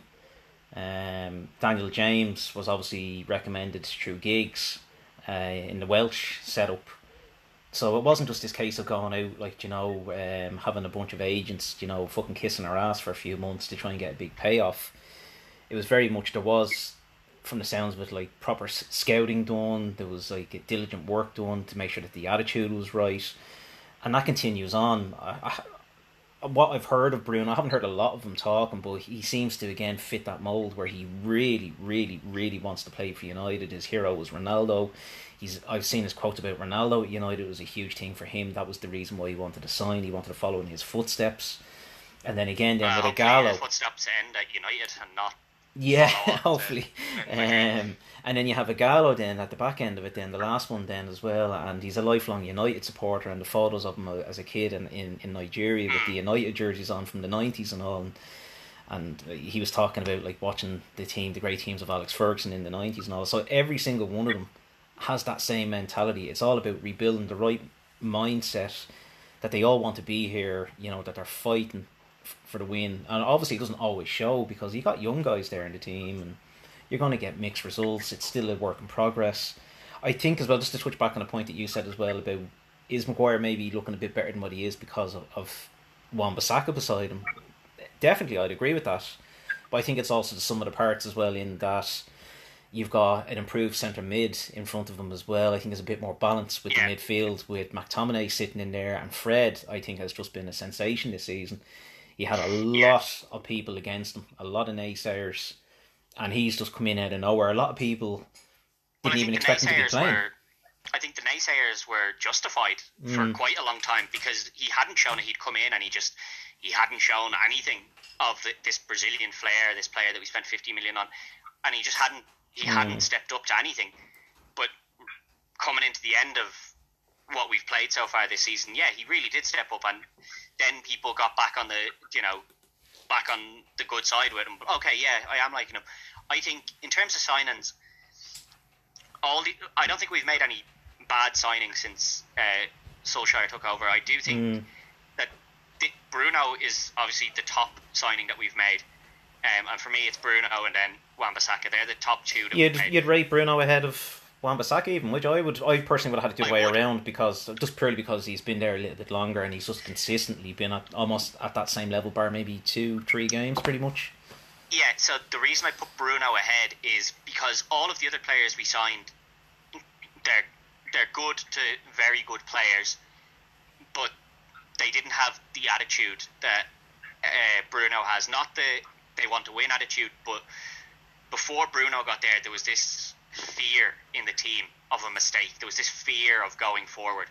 Um, Daniel James was obviously recommended through Giggs uh, in the Welsh setup. So it wasn't just this case of going out, like, you know, um, having a bunch of agents, you know, fucking kissing our ass for a few months to try and get a big payoff. It was very much, there was, from the sounds of it, like proper scouting done. There was like a diligent work done to make sure that the attitude was right. And that continues on. I, what I've heard of Bruno, I haven't heard a lot of him talking, but he seems to again fit that mold where he really, really, really wants to play for United. His hero was Ronaldo. He's I've seen his quote about Ronaldo at United. It was a huge thing for him. That was the reason why he wanted to sign. He wanted to follow in his footsteps. And then again, then with Ighalo, footsteps end at United and not yeah, hopefully. Um, and then you have Ighalo then at the back end of it, then the last one then as well, and he's a lifelong United supporter. And the photos of him as a kid in, in, in Nigeria with the United jerseys on from the nineties and all. And, and he was talking about like watching the team, the great teams of Alex Ferguson in the nineties and all. So every single one of them has that same mentality. It's all about rebuilding the right mindset that they all want to be here. You know that they're fighting for the win. And obviously, it doesn't always show because you got young guys there in the team, and you're going to get mixed results. It's still a work in progress. I think as well, just to switch back on a point that you said as well about is Maguire maybe looking a bit better than what he is because of, of Wan-Bissaka beside him. Definitely, I'd agree with that. But I think it's also the sum of the parts as well in that you've got an improved centre mid in front of him as well. I think there's a bit more balance with the midfield with McTominay sitting in there and Fred. I think has just been a sensation this season. He had a lot of people against him, a lot of naysayers, and he's just come in out of nowhere. A lot of people didn't even expect him to be playing. Were, I think the naysayers were justified mm. for quite a long time because he hadn't shown it. He'd come in and he just he hadn't shown anything of the, this Brazilian flair, this player that we spent fifty million on, and he just hadn't he mm. hadn't stepped up to anything. But coming into the end of what we've played so far this season, yeah, he really did step up and then people got back on the you know back on the good side with him. Okay, yeah, I am liking him. I think in terms of signings, all the I don't think we've made any bad signings since uh, Solskjaer took over. I do think Mm. that the, Bruno is obviously the top signing that we've made. Um, and for me, it's Bruno and then Wan-Bissaka. They're the top two that You'd we've made. you'd rate Bruno ahead of Wan-Bissaka even, which I would I personally would have had it the way around because just purely because he's been there a little bit longer and he's just consistently been at almost at that same level, bar maybe two three games pretty much. Yeah, so the reason I put Bruno ahead is because all of the other players we signed, they're they're good to very good players, but they didn't have the attitude that uh, Bruno has. Not the they want to win attitude, but before Bruno got there, there was this fear in the team of a mistake. There was this fear of going forward,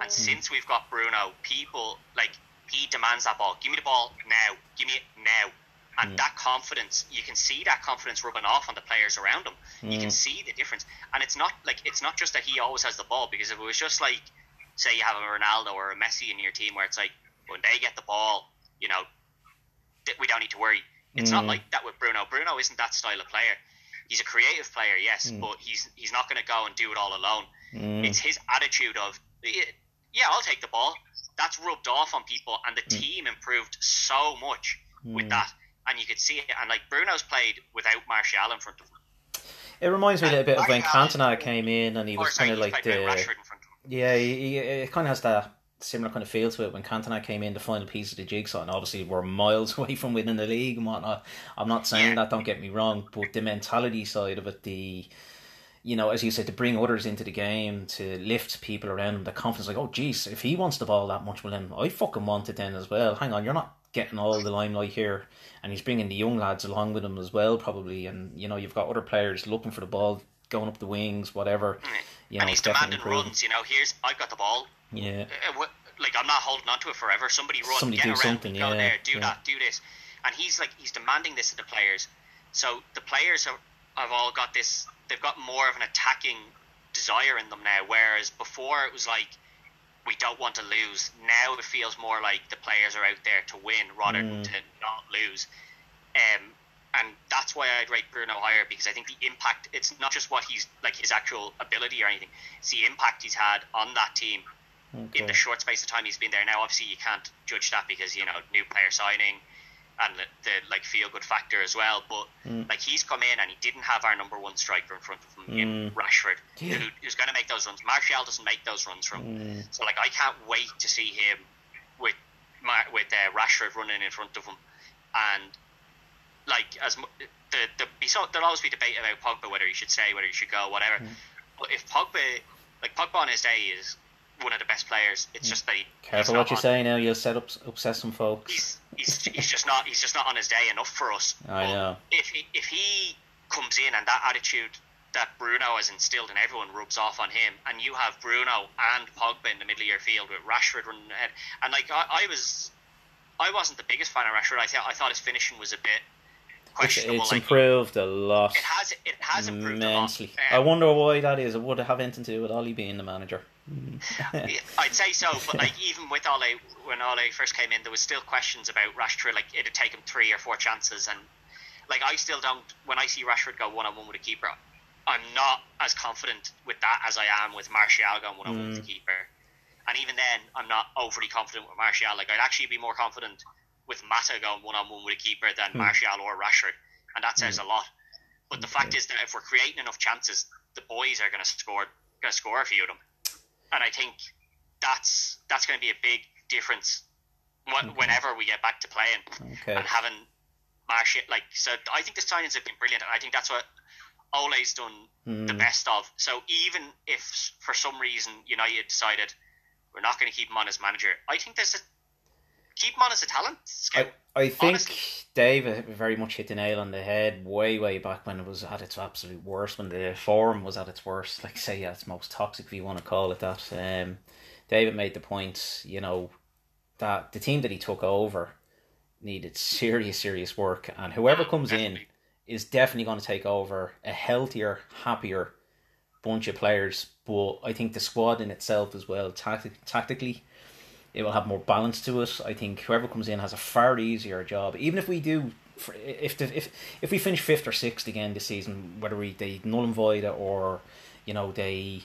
and mm. since we've got Bruno, people like he demands that ball. Give me the ball now. Give me it now. And mm. that confidence, you can see that confidence rubbing off on the players around him. You can mm. see the difference. And it's not like it's not just that he always has the ball, because if it was just like, say, you have a Ronaldo or a Messi in your team, where it's like when they get the ball, you know, we don't need to worry. It's not Mm. like that with Bruno. Bruno isn't that style of player. He's a creative player, yes, hmm. but he's he's not going to go and do it all alone. Mm. It's his attitude of, yeah, I'll take the ball. That's rubbed off on people, and the hmm. team improved so much with hmm. that. And you could see it. And like Bruno's played without Martial in front of him. It reminds me a little bit of when Cantona came in and he was kind of like the Rashford in front of him. Yeah, he, he, it kind of has that similar kind of feel to it when Cantona came in, the final piece of the jigsaw, and obviously we're miles away from winning the league and whatnot. I'm not saying that, don't get me wrong, but the mentality side of it, the you know, as you said, to bring others into the game, to lift people around him, the confidence, like, oh, geez, if he wants the ball that much, well, then I fucking want it then as well. Hang on, you're not getting all the limelight here. And he's bringing the young lads along with him as well, probably. And, you know, you've got other players looking for the ball, going up the wings, whatever. You know, and he's demanding improving. runs. You know, here's I've got the ball. Yeah. Uh, like I'm not holding on to it forever. Somebody run, Somebody get do around, something, go yeah, there, do yeah. that, do this, and he's like he's demanding this of the players. So the players are, have all got this. They've got more of an attacking desire in them now, whereas before it was like we don't want to lose. Now it feels more like the players are out there to win rather Mm. than to not lose. Um, and that's why I'd rate Bruno higher because I think the impact. It's not just what he's like his actual ability or anything. It's the impact he's had on that team in the short space of time he's been there. Now, obviously, you can't judge that because you know new player signing and the, the like feel good factor as well. But mm. like he's come in and he didn't have our number one striker in front of him in mm. Rashford, Yeah. who, who's going to make those runs. Martial doesn't make those runs from. him. Mm. So like I can't wait to see him with Mar- with uh, Rashford running in front of him, and like as the the be so there'll always be debate about Pogba whether he should stay, whether he should go, whatever. But if Pogba like Pogba on his day is one of the best players, it's just that he, Careful what you on- say now. You'll set up upset some folks. He's, he's, he's just not he's just not on his day enough for us. I But know. If he if he comes in and that attitude that Bruno has instilled in everyone rubs off on him, and you have Bruno and Pogba in the middle of your field with Rashford running ahead, and like I, I was, I wasn't the biggest fan of Rashford. I thought I thought his finishing was a bit It's, questionable. it's like, improved a lot. It has it has improved immensely. a I lot. Um, wonder why that is. It would have anything to do with Ollie being the manager. Mm. I'd say so, but like even with Ole, when Ole first came in, there was still questions about Rashford. Like it'd take him three or four chances, and like I still don't. When I see Rashford go one on one with a keeper, I'm not as confident with that as I am with Martial going one on one with the mm. keeper. And even then, I'm not overly confident with Martial. Like I'd actually be more confident with Mata going one on one with a keeper than mm. Martial or Rashford, and that says a lot. But the fact is that if we're creating enough chances, the boys are going to score, going to score a few of them, and I think that's that's going to be a big difference wh- whenever we get back to playing Okay. and having Martial. Like so, I think the signings have been brilliant, and I think that's what Ole's done the Hmm. best of. So even if for some reason United decided we're not going to keep him on as manager, I think there's a keep him on as a talent scout. I, I think Honestly. Dave very much hit the nail on the head way, way back when it was at its absolute worst, when the forum was at its worst, like say at its most toxic, if you want to call it that. Um, David made the point, you know, that the team that he took over needed serious, serious work, and whoever comes in is definitely going to take over a healthier, happier bunch of players. But I think the squad in itself as well, tactic- tactically, it will have more balance to us. I think whoever comes in has a far easier job. Even if we do, if the, if if we finish fifth or sixth again this season, whether we they null and void it or you know they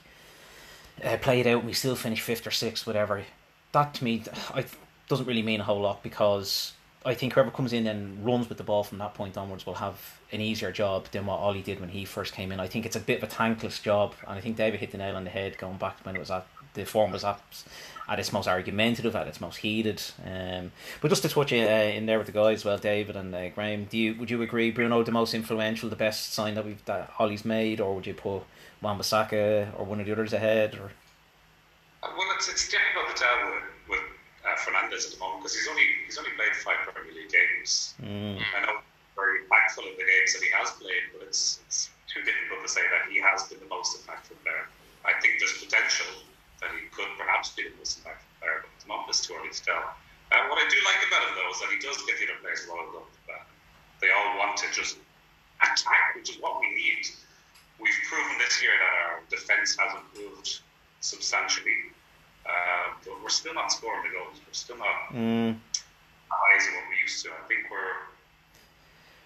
uh, play it out we still finish fifth or sixth, whatever. That to me, I doesn't really mean a whole lot because I think whoever comes in and runs with the ball from that point onwards will have an easier job than what Ollie did when he first came in. I think it's a bit of a thankless job, and I think David hit the nail on the head going back when it was at the form was at, at its most argumentative, at its most heated. Um, but just to touch uh, in there with the guys, well, David and uh, Graham, do you would you agree Bruno the most influential, the best sign that we've that Ollie's made, or would you put Wan-Bissaka or one of the others ahead? Or well, it's it's difficult to tell with, with uh, Fernandes at the moment because he's only he's only played five Premier League games. Mm. I know very thankful of the games that he has played, but it's it's too difficult to say that he has been the most impactful player. I think there's potential that he could perhaps be the most impactful player, but at the moment it's too early to tell. Uh, what I do like about him though is that he does get the other players riled up. Uh, they all want to just attack, which is what we need. We've proven this year that our defence has improved substantially, uh, but we're still not scoring the goals. We're still not mm. high as what we used to. I think we're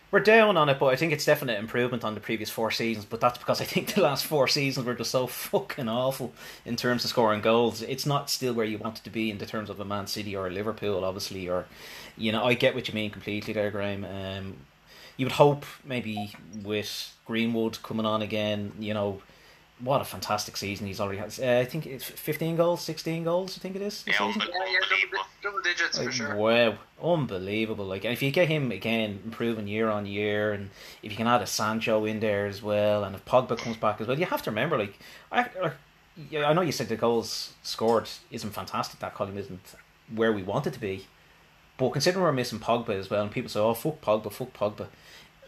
we're down on it, but I think it's definite improvement on the previous four seasons. But that's because I think the last four seasons were just so fucking awful in terms of scoring goals. It's not still where you want it to be in the terms of a Man City or a Liverpool, obviously. Or, you know, I get what you mean completely there, Graham. Um, you would hope maybe with Greenwood coming on again, you know, what a fantastic season he's already had. Uh, I think it's 15 goals, 16 goals, I think it is. Yeah, yeah, yeah, double, double digits like, for sure. Wow, unbelievable! Like, and if you get him again improving year on year, and if you can add a Sancho in there as well, and if Pogba comes back as well, you have to remember, like, I, I, I know you said the goals scored isn't fantastic. That column isn't where we want it to be, but considering we're missing Pogba as well, and people say, "Oh, fuck Pogba, fuck Pogba,"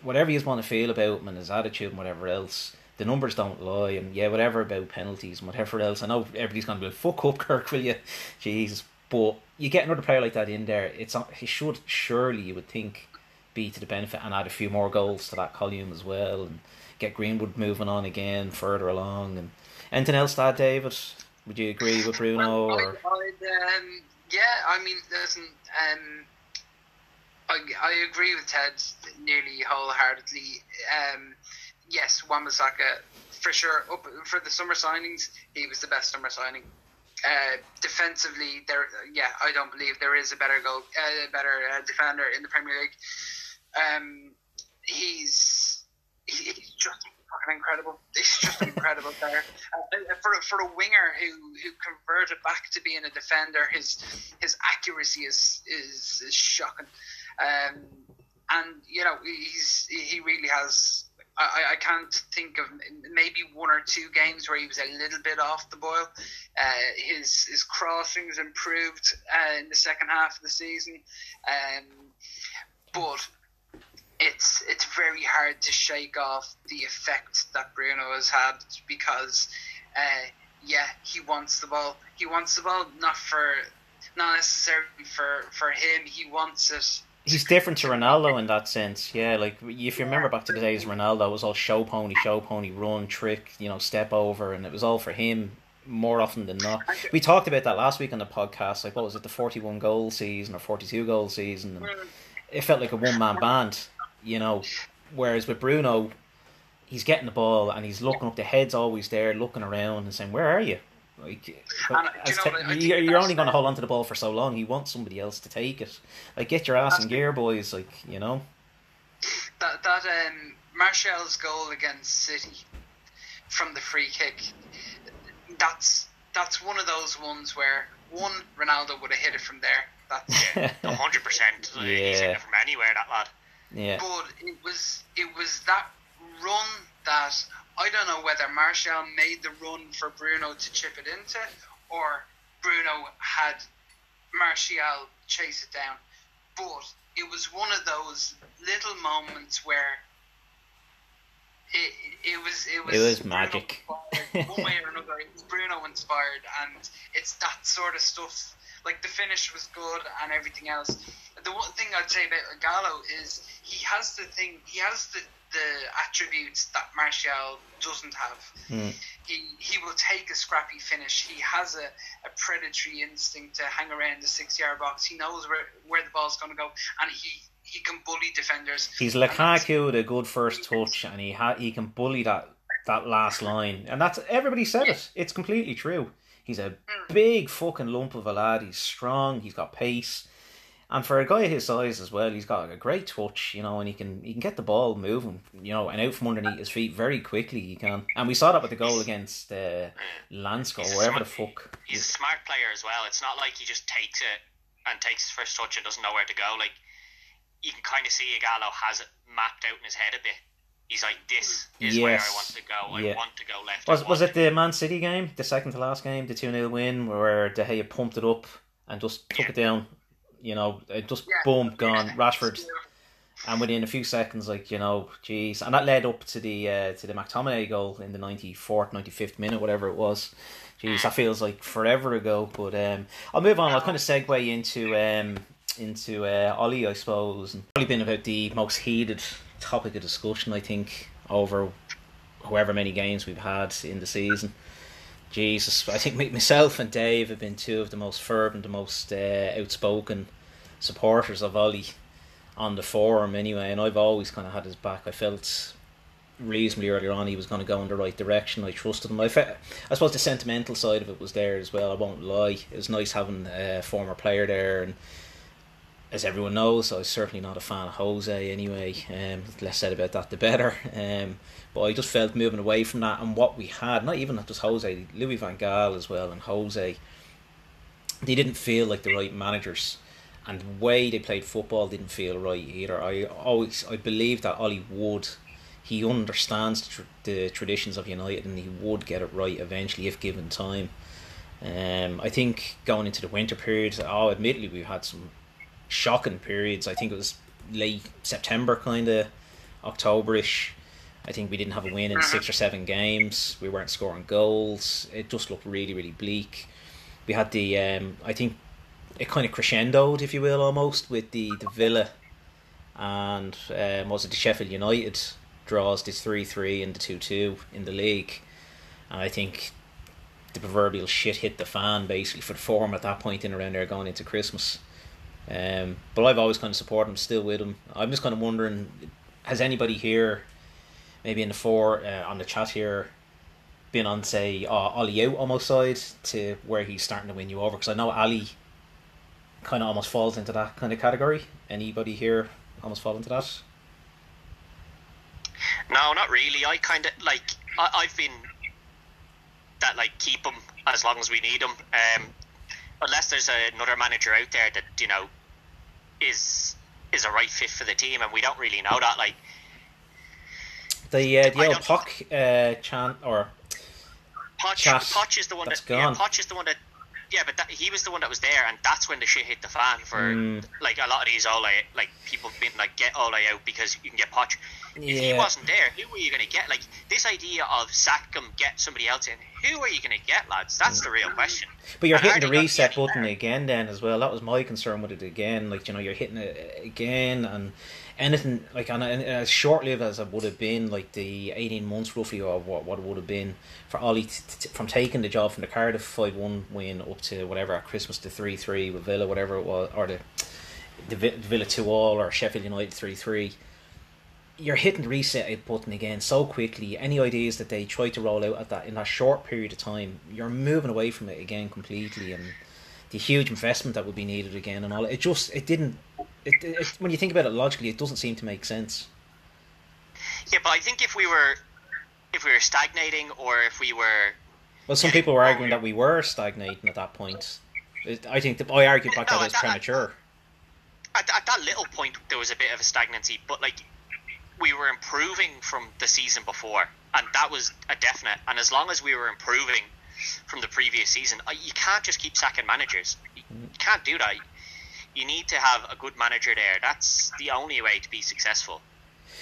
whatever you want to feel about him and his attitude and whatever else the numbers don't lie, and yeah, whatever about penalties and whatever else. I know everybody's going to be like, fuck up, Kirk, will you? Jesus. But you get another player like that in there, it's he should surely, you would think, be to the benefit and add a few more goals to that column as well, and get Greenwood moving on again further along. And anything else to add, David? Would you agree with Bruno? Well, or? I, um, yeah, I mean, listen, um, I, I agree with Ted nearly wholeheartedly. Um, yes, Wan-Bissaka for sure. Up for the summer signings, he was the best summer signing. Uh, defensively, there, yeah, I don't believe there is a better goal, uh, better uh, defender in the Premier League. Um, he's he's just fucking incredible. He's just incredible player. Uh, for for a winger who who converted back to being a defender, his his accuracy is is, is shocking. Um, and you know he's he really has I, I can't think of maybe one or two games where he was a little bit off the boil. Uh, his his crossings improved uh, in the second half of the season, um, but it's it's very hard to shake off the effect that Bruno has had because, uh, yeah, he wants the ball. He wants the ball not for not necessarily for for him. He wants it he's different to Ronaldo in that sense. Yeah, like if you remember back to the days, Ronaldo was all show pony, show pony, run, trick, you know, step over, and it was all for him more often than not. We talked about that last week on the podcast. Like, what was it, the forty-one goal season or forty-two goal season? And mm. it felt like a one-man band, you know. Whereas with Bruno, he's getting the ball and he's looking up. The head's always there, looking around and saying, "Where are you?" Like, you te- you're, only going to hold on to the ball for so long. You want somebody else to take it. Like, get your ass in gear, boys. Like, you know. That that um, Martial's goal against City from the free kick. That's that's one of those ones where one Ronaldo would have hit it from there. That's hundred percent. He's hitting it from anywhere. That lad. Yeah. But it was it was that run that I don't know whether Martial made the run for Bruno to chip it into, or Bruno had Martial chase it down. But it was one of those little moments where it, it was it was it was magic. one way or another, it was Bruno inspired, and it's that sort of stuff. Like the finish was good and everything else. The one thing I'd say about Gallo is he has the thing. He has the the attributes that Martial doesn't have. Mm. He he will take a scrappy finish. He has a, a predatory instinct to hang around the six yard box. He knows where, where the ball's going to go, and he, he can bully defenders. He's Lukaku with a good first touch, and he ha- he can bully that that last line, and that's everybody said it. It's completely true. He's a big fucking lump of a lad. He's strong. He's got pace. And for a guy his size as well, he's got a great touch, you know, and he can he can get the ball moving, you know, and out from underneath his feet very quickly. He can, and we saw that with the goal against uh, Lansko, wherever the fuck. He's a smart player as well. It's not like he just takes it and takes his first touch and doesn't know where to go. Like you can kind of see Ighalo has it mapped out in his head a bit. He's like, "This is where I Yes. want to go. I Yeah. want to go left." Was was it the Man City game, the second to last game, the two 0 win, where De Gea pumped it up and just took it down? You know, it just Yeah. boom gone. Yeah. Rashford, and within a few seconds, like you know, jeez, and that led up to the uh, to the McTominay goal in the ninety fourth, ninety fifth minute, whatever it was. Jeez, that feels like forever ago. But um, I'll move on. I'll kind of segue into um into uh, Ollie, I suppose, and probably been about the most heated topic of discussion, I think, over however many games we've had in the season. Jesus, I think myself and Dave have been two of the most fervent, the most uh, outspoken supporters of Ollie on the forum, anyway. And I've always kind of had his back. I felt reasonably earlier on he was going to go in the right direction. I trusted him. I, fe- I suppose the sentimental side of it was there as well. I won't lie. It was nice having a former player there, and as everyone knows, I was certainly not a fan of Jose anyway. Um, less said about that, the better. Um, but I just felt moving away from that and what we had, not even just Jose, Louis Van Gaal as well, and Jose, they didn't feel like the right managers. And the way they played football didn't feel right either. I always, I believe that Ollie would, he understands the, the traditions of United and he would get it right eventually if given time. Um, I think going into the winter period, oh, admittedly we've had some shocking periods. I think it was late September, kind of Octoberish. I think we didn't have a win in six or seven games. We weren't scoring goals. It just looked really, really bleak. We had the, um, I think, it kind of crescendoed, if you will, almost with the the Villa and um, was it the Sheffield United draws this three three and the two two in the league, and I think the proverbial shit hit the fan basically for the form at that point in around there going into Christmas. Um, but I've always kind of supported him, still with him. I'm just kind of wondering, has anybody here, maybe in the four uh, on the chat here, been on say uh, Ollie out almost side to where he's starting to win you over? Because I know Ali kind of almost falls into that kind of category. Anybody here almost fall into that? No, not really. I kind of like. I, I've been that like keep him as long as we need him. Um, unless there's another manager out there that you know is is a right fit for the team, and we don't really know that. Like, The uh, the old Poch uh, chant or Poch, Chat. Poch is the one That's that yeah, gone. Poch is the one that yeah, but that, he was the one that was there, and that's when the shit hit the fan for Mm. like a lot of these Ole like people being like get Ole out because you can get Poch. If he wasn't there, who were you going to get? Like this idea of sack him, get somebody else in. Who are you going to get, lads? That's the real question. But you're And hitting the reset button better. again then as well. That was my concern with it again. Like, you know, you're hitting it again and anything, like, and, and as short lived as it would have been, like the 18 months roughly or what, what it would have been for Ollie t- t- from taking the job from the Cardiff 5 1 win up to whatever at Christmas, the 3 3 with Villa, whatever it was, or the, the Vi- Villa 2 all or Sheffield United 3 3 you're hitting the reset button again so quickly. Any ideas that they try to roll out at that in that short period of time, you're moving away from it again completely, and the huge investment that would be needed again and all. It just it didn't. It, it when you think about it logically, it doesn't seem to make sense. Yeah, but I think if we were if we were stagnating or if we were Well, some people were arguing that we were stagnating at that point. It- I think that I argued back that it was that- premature. at, at that little point there was a bit of a stagnancy, but like we were improving from the season before, and that was a definite. And as long as we were improving from the previous season, you can't just keep sacking managers. You mm. can't do that. You need to have a good manager there. That's the only way to be successful.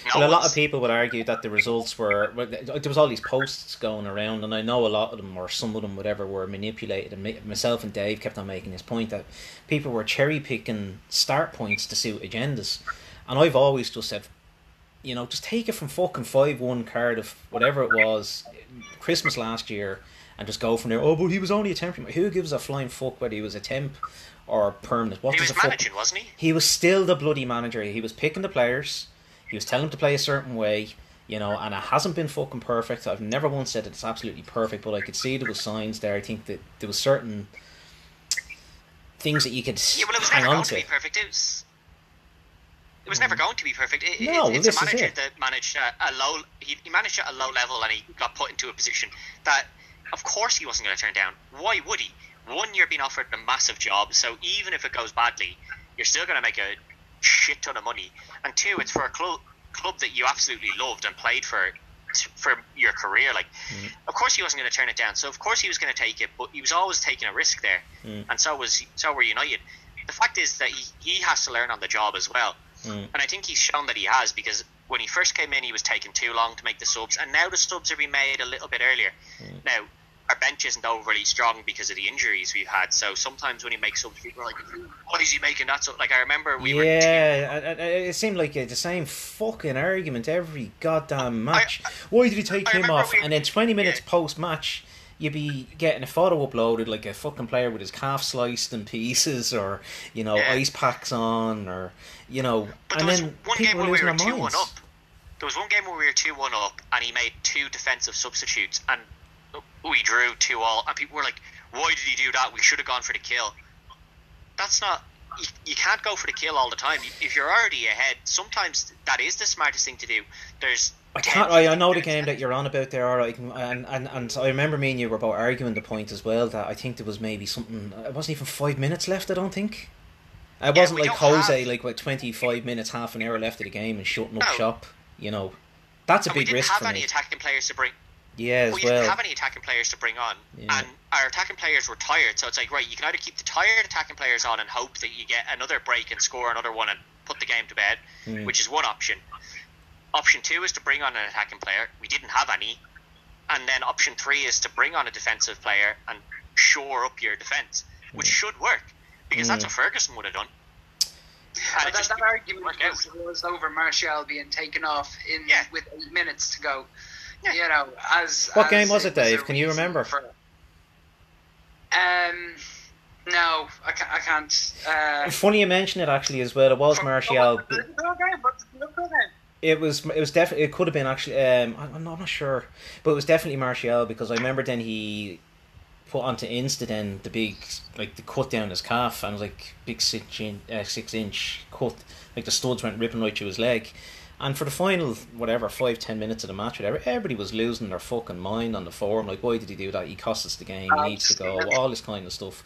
No Well, a lot of people would argue that the results were well, there was all these posts going around, and I know a lot of them or some of them, whatever, were manipulated. And myself and Dave kept on making this point that people were cherry picking start points to suit agendas, and I've always just said, you know, just take it from fucking five one Cardiff, whatever it was, Christmas last year, and just go from there. Oh, but he was only a temporary. Who gives a flying fuck whether he was a temp or permanent? What he does was a fuck wasn't he? he was still the bloody manager. He was picking the players. He was telling them to play a certain way. you know, and it hasn't been fucking perfect. I've never once said it's absolutely perfect, but I could see there was signs there. I think that there was certain things that you could yeah, well, it was hang never on to. to be perfect. It was. It was never going to be perfect. It, it- No, it's a manager it. that managed at a low. He, he managed at a low level, and he got put into a position that, of course, he wasn't going to turn down. Why would he? One, you're being offered a massive job, so even if it goes badly, you're still going to make a shit ton of money. And two, it's for a club club that you absolutely loved and played for for your career. Like, Mm. of course, he wasn't going to turn it down. So of course he was going to take it, but he was always taking a risk there, Mm. and so was so were United. The fact is that he, he has to learn on the job as well, Mm. and I think he's shown that he has because when he first came in, he was taking too long to make the subs, and now the subs are being made a little bit earlier. Mm. Now. Our bench isn't overly strong because of the injuries we've had. So sometimes when he makes subs, people are like, "Why is he making that?" So like I remember we were yeah, I- I- it seemed like uh, the same fucking argument every goddamn match. Why did he take I him off? we- and then 20 minutes yeah. post match, you'd be getting a photo uploaded like a fucking player with his calf sliced in pieces or, you know, Yeah. ice packs on or, you know, But and there was then one people game where we were their two one minds. up. There was one game where we were two one up, and he made two defensive substitutes, and oh, we drew two all. And people were like, "Why did he do that? We should have gone for the kill." That's not. You, you can't go for the kill all the time. If you're already ahead, sometimes that is the smartest thing to do. There's. I can't. I, I know the game that you're on about there, all right, and, and and I remember me and you were about arguing the point as well that I think there was maybe something. It wasn't even five minutes left. I don't think. It Yeah, wasn't we like Jose, have- like what twenty five minutes, half an hour left of the game and shutting up No. shop. You know, that's a and we big didn't risk have any me. attacking players to bring. Yeah, as we well. didn't have any attacking players to bring on, Yeah. and our attacking players were tired. So it's like, right, you can either keep the tired attacking players on and hope that you get another break and score another one and put the game to bed, Hmm. which is one option. Option two is to bring on an attacking player. We didn't have any, and then option three is to bring on a defensive player and shore up your defense, which should work because that's Hmm. what Ferguson would have done. And But it that, just that didn't argument work out. was, was over Martial being taken off in Yeah. with eight minutes to go. Yeah. You know, as What as game was it, Dave? Can you remember? For, um, no, I can't. I can't uh, Funny you mention it actually as well. It was for- Martial. It was. It was definitely. It could have been actually. Um, I'm I'm not, I'm not sure, but it was definitely Martial because I remember then he put onto Insta then the big like the cut down his calf and it was like big six inch, uh, six inch cut like the studs went ripping right through his leg. And for the final, whatever, five, ten minutes of the match, whatever, everybody was losing their fucking mind on the forum. Like, why did he do that? He cost us the game. He needs to go. All this kind of stuff.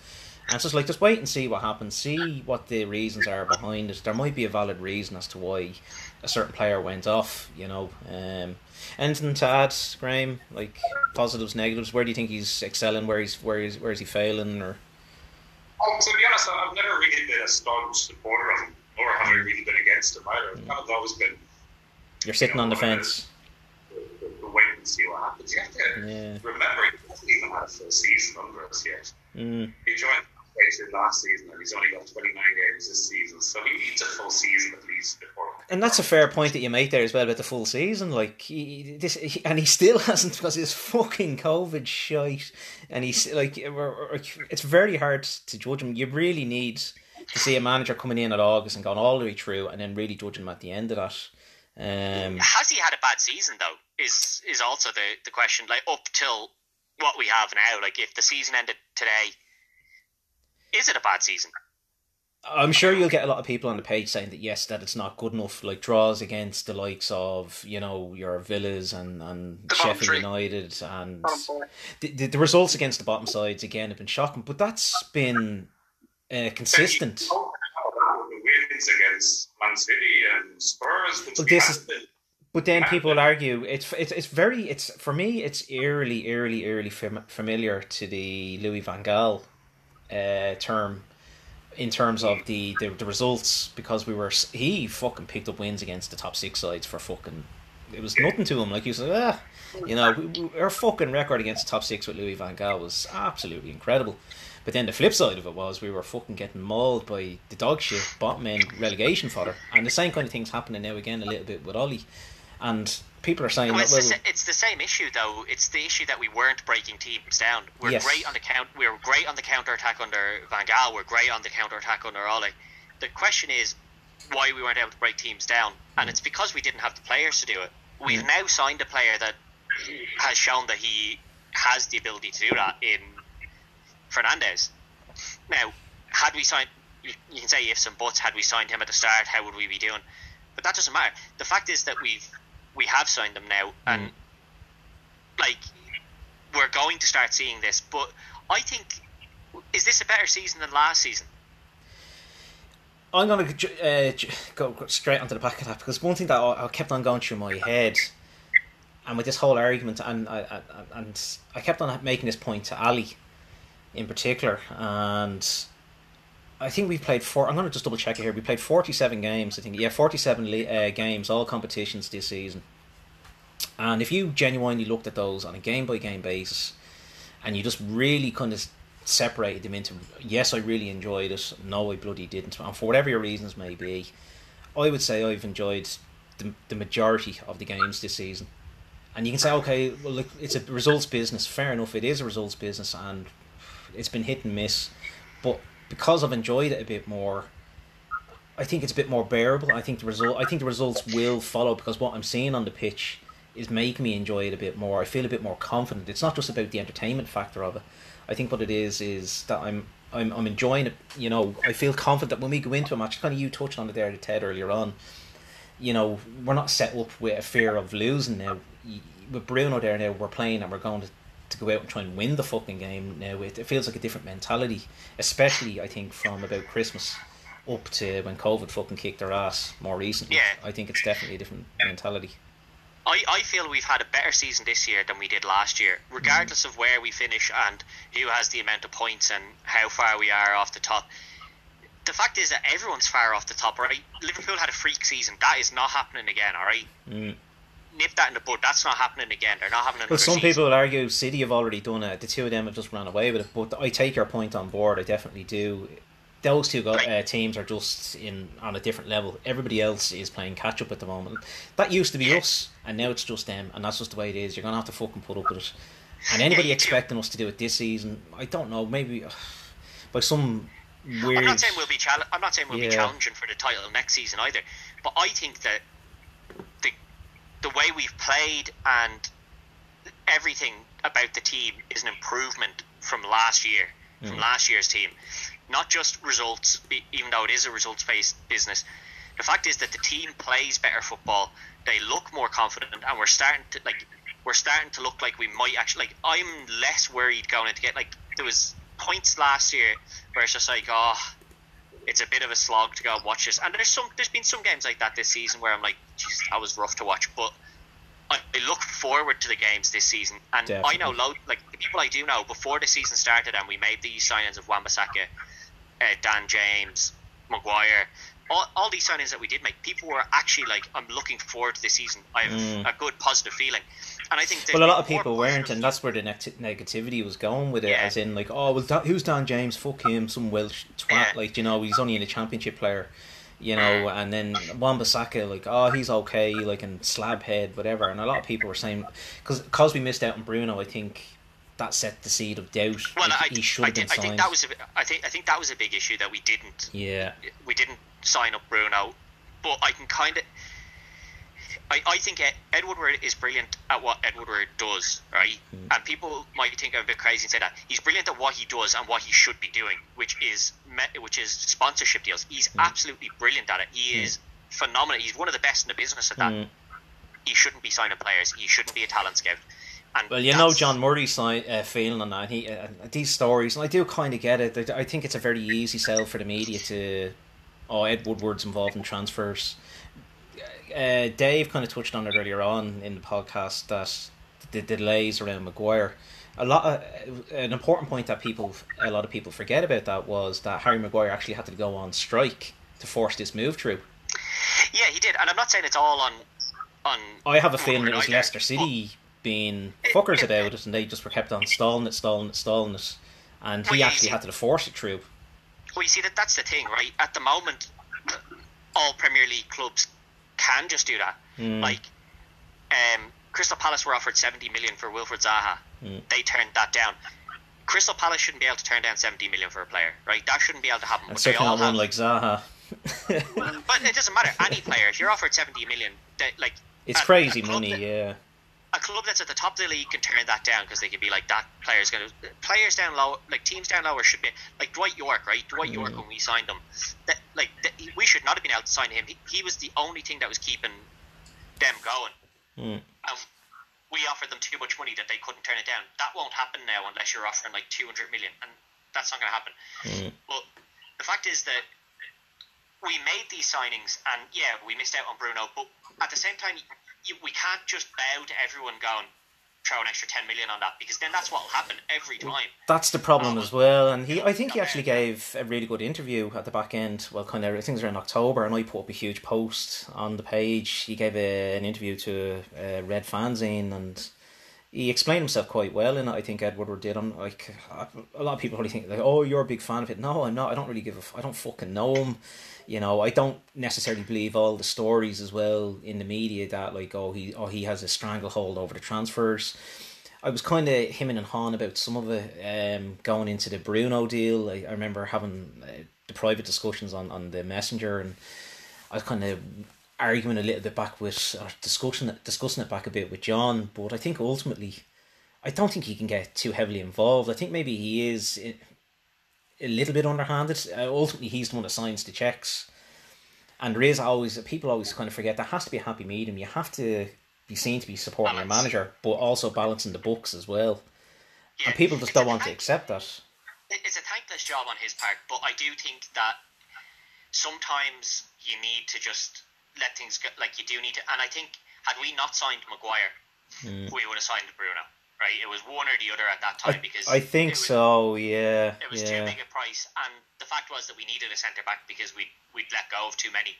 And so it's like, just wait and see what happens. See what the reasons are behind it. There might be a valid reason as to why a certain player went off. You know. Um, anything to add, Graham? Like positives, negatives. Where do you think he's excelling? Where he's where is where is he failing? Or Oh, to be honest, I've never really been a staunch supporter of him, or have I really been against him either. I've kind of always been you're sitting on the fence. the, the wait and see what happens. You have to Yeah. remember he hasn't even had a full season under us yet. Mm. He joined Racing last season, and he's only got 29 games this season, so he needs a full season at least before. And that's a fair point that you make there as well about the full season. Like he, this, he, and he still hasn't because his fucking COVID shite. And he's like, we're- we're- it's very hard to judge him. You really need to see a manager coming in at August and going all the way through, and then really judging him at the end of that. Um, Has he had a bad season though? Is is also the the question. Like up till what we have now, like if the season ended today, is it a bad season? I'm sure you'll get a lot of people on the page saying that yes, that it's not good enough. Like draws against the likes of you know your Villas and and The Sheffield. United and the, the, the results against the bottom sides again have been shocking, but that's been uh, consistent. And you don't have the wins against Man City and Spurs, we this is- But then people will argue it's it's it's very it's for me it's eerily eerily eerily fam- familiar to the Louis Van Gaal uh, term in terms of the, the the results because we were he fucking picked up wins against the top six sides for fucking it was nothing to him like he said ah you know we, we, our fucking record against the top six with Louis Van Gaal was absolutely incredible. But then the flip side of it was we were fucking getting mauled by the dog shit bottom end relegation fodder, and the same kind of things happening now again a little bit with Ollie. And people are saying Well, it's, the, well, it's the same issue though. It's the issue that we weren't breaking teams down. We're Yes. great on the count. We were great on the counter attack under Van Gaal. We're great on the counter attack under Ole. The question is why we weren't able to break teams down, and it's because we didn't have the players to do it. We've now signed a player that has shown that he has the ability to do that in Fernandes. Now, had we signed, you, you can say ifs and buts. Had we signed him at the start, how would we be doing? But that doesn't matter. The fact is that we've we have signed them now, and like we're going to start seeing this. But I think is this a better season than last season? I'm going to uh, go straight onto the back of that because one thing that I kept on going through my head, and with this whole argument, and I, and I kept on making this point to Ali, in particular, and I think we've played four. I'm going to just double check it here. We played 47 games. I think yeah, 47 uh, games, all competitions this season. And if you genuinely looked at those on a game by game basis, and you just really kind of separated them into yes, I really enjoyed it. No, I bloody didn't. And for whatever your reasons may be, I would say I've enjoyed the, the majority of the games this season. And you can say, okay, well, look, it's a results business. Fair enough, it is a results business, and it's been hit and miss. But because I've enjoyed it a bit more, I think it's a bit more bearable. I think the result, I think the results will follow because what I'm seeing on the pitch is making me enjoy it a bit more. I feel a bit more confident. It's not just about the entertainment factor of it. I think what it is is that I'm I'm I'm enjoying it. You know, I feel confident that when we go into a match, kind of you touched on it there, to Ted earlier on. You know, we're not set up with a fear of losing now. With Bruno there now, we're playing and we're going to, to go out and try and win the fucking game now. It, it feels like a different mentality, especially I think from about Christmas up to when COVID fucking kicked their ass more recently. Yeah. I think it's definitely a different mentality. I, I feel we've had a better season this year than we did last year, regardless of where we finish and who has the amount of points and how far we are off the top. The fact is that everyone's far off the top, right? Liverpool had a freak season. That is not happening again, all right? Mm. Nip that in the bud. That's not happening again. They're not having another Well, some season. people will argue City have already done it. The two of them have just run away with it. But I take your point on board. I definitely do. Those two go, uh, teams are just in on a different level. Everybody else is playing catch up at the moment. That used to be Yeah. us, and now it's just them, and that's just the way it is. You're gonna have to fucking put up with it. And anybody do. expecting us to do it this season, I don't know. Maybe uh, by some weird. I'm not saying we'll be chal- I'm not saying we'll Yeah. be challenging for the title next season either, but I think that the way we've played and everything about the team is an improvement from last year, from mm. last year's team. Not just results, even though it is a results based business. The fact is that the team plays better football. They look more confident, and we're starting to like we're starting to look like we might actually like. I'm less worried going into get like there was points last year where it's just like oh it's a bit of a slog to go and watch this. And there's some there's been some games like that this season where I'm like, jeez, that was rough to watch. But I, I look forward to the games this season, and I know Definitely. lo- like the people I do know before the season started, and we made these signings of Wan-Bissaka, uh, Dan James, Maguire. All, all these signings that we did make, people were actually like, "I'm looking forward to this season. I have Mm. a good positive feeling." And I think Well, a lot of people weren't, and that's where the neg- negativity was going with it. Yeah. As in, like, oh, well, who's Dan James? Fuck him, some Welsh twat. Yeah. Like, you know, he's only in a championship player. You know, and then Wan-Bissaka, like, oh, he's okay, like, and slab head, whatever. And a lot of people were saying, because we missed out on Bruno, I think that set the seed of doubt. Well, I, he should I, have been think, I think that was a, I think I think that was a big issue that we didn't yeah, we didn't sign up Bruno, but I can kind of. I, I think Ed, Woodward is brilliant at what Ed Woodward does, right? And people might think I'm a bit crazy and say that he's brilliant at what he does and what he should be doing, which is which is sponsorship deals. He's absolutely brilliant at it. He is phenomenal. He's one of the best in the business at that. Mm. He shouldn't be signing players. He shouldn't be a talent scout. And Well, you know John Murray's uh, feeling on that. He uh, these stories, and I do kind of get it. I- I think it's a very easy sell for the media to, oh, Ed Woodward's involved in transfers. Uh, Dave kind of touched on it earlier on in the podcast that the delays around Maguire. A lot, of, an important point that people, a lot of people forget about that was that Harry Maguire actually had to go on strike to force this move through. Yeah, he did, and I'm not saying it's all on. On I have a feeling it was either, Leicester City being fuckers about it, and they just were kept on stalling it, stalling it, stalling it, and he yeah, actually you had to force it through. Well, you see that that's the thing, right? At the moment, all Premier League clubs can just do that. Mm. Like, um, Crystal Palace were offered seventy million for Wilfried Zaha. Mm. They turned that down. Crystal Palace shouldn't be able to turn down seventy million for a player, right? That shouldn't be able to happen. But they all have. like Zaha. but it doesn't matter. Any player, if you're offered seventy million, they, like It's crazy a money, that- yeah. A club that's at the top of the league can turn that down because they can be like that player's going to players down low like teams down lower should be like Dwight Yorke right Dwight Yorke when we signed him that like that, we should not have been able to sign him he, he was the only thing that was keeping them going Mm. and we offered them too much money that they couldn't turn it down that won't happen now unless you're offering like 200 million and that's not going to happen Mm. but the fact is that we made these signings, and yeah, we missed out on Bruno. But at the same time, we can't just bow to everyone going throw an extra ten million on that because then that's what will happen every time. That's the problem as well, and he, I think he actually gave a really good interview at the back end. Well, kind of, it around October, and I put up a huge post on the page. He gave a, an interview to uh, Red Fanzine, and he explained himself quite well in it. I think Ed Woodward did. I'm like, a lot of people probably think like, oh, you're a big fan of it. No, I'm not. I don't really give a. F- I don't fucking know him. You know, I don't necessarily believe all the stories as well in the media that like, oh, he, oh, he has a stranglehold over the transfers. I was kind of hemming and hawing about some of it um, going into the Bruno deal. I, I remember having uh, the private discussions on, on the messenger, and I was kind of arguing a little bit back with or discussing it, discussing it back a bit with John. But I think ultimately, I don't think he can get too heavily involved. I think maybe he is i- a little bit underhanded. Uh, ultimately, he's the one that signs the checks. And there is always people always kind of forget there has to be a happy medium. You have to be seen to be supporting your manager, but also balancing the books as well. Yeah. And people just It's don't want to accept that. It's a thankless job on his part, but I do think that sometimes you need to just let things go. Like you do need to, and I think had we not signed Maguire, we would have signed Bruno. Right? It was one or the other at that I, time because I think was, so. Yeah, It was too big a price, and the fact was that we needed a centre back because we we'd let go of too many,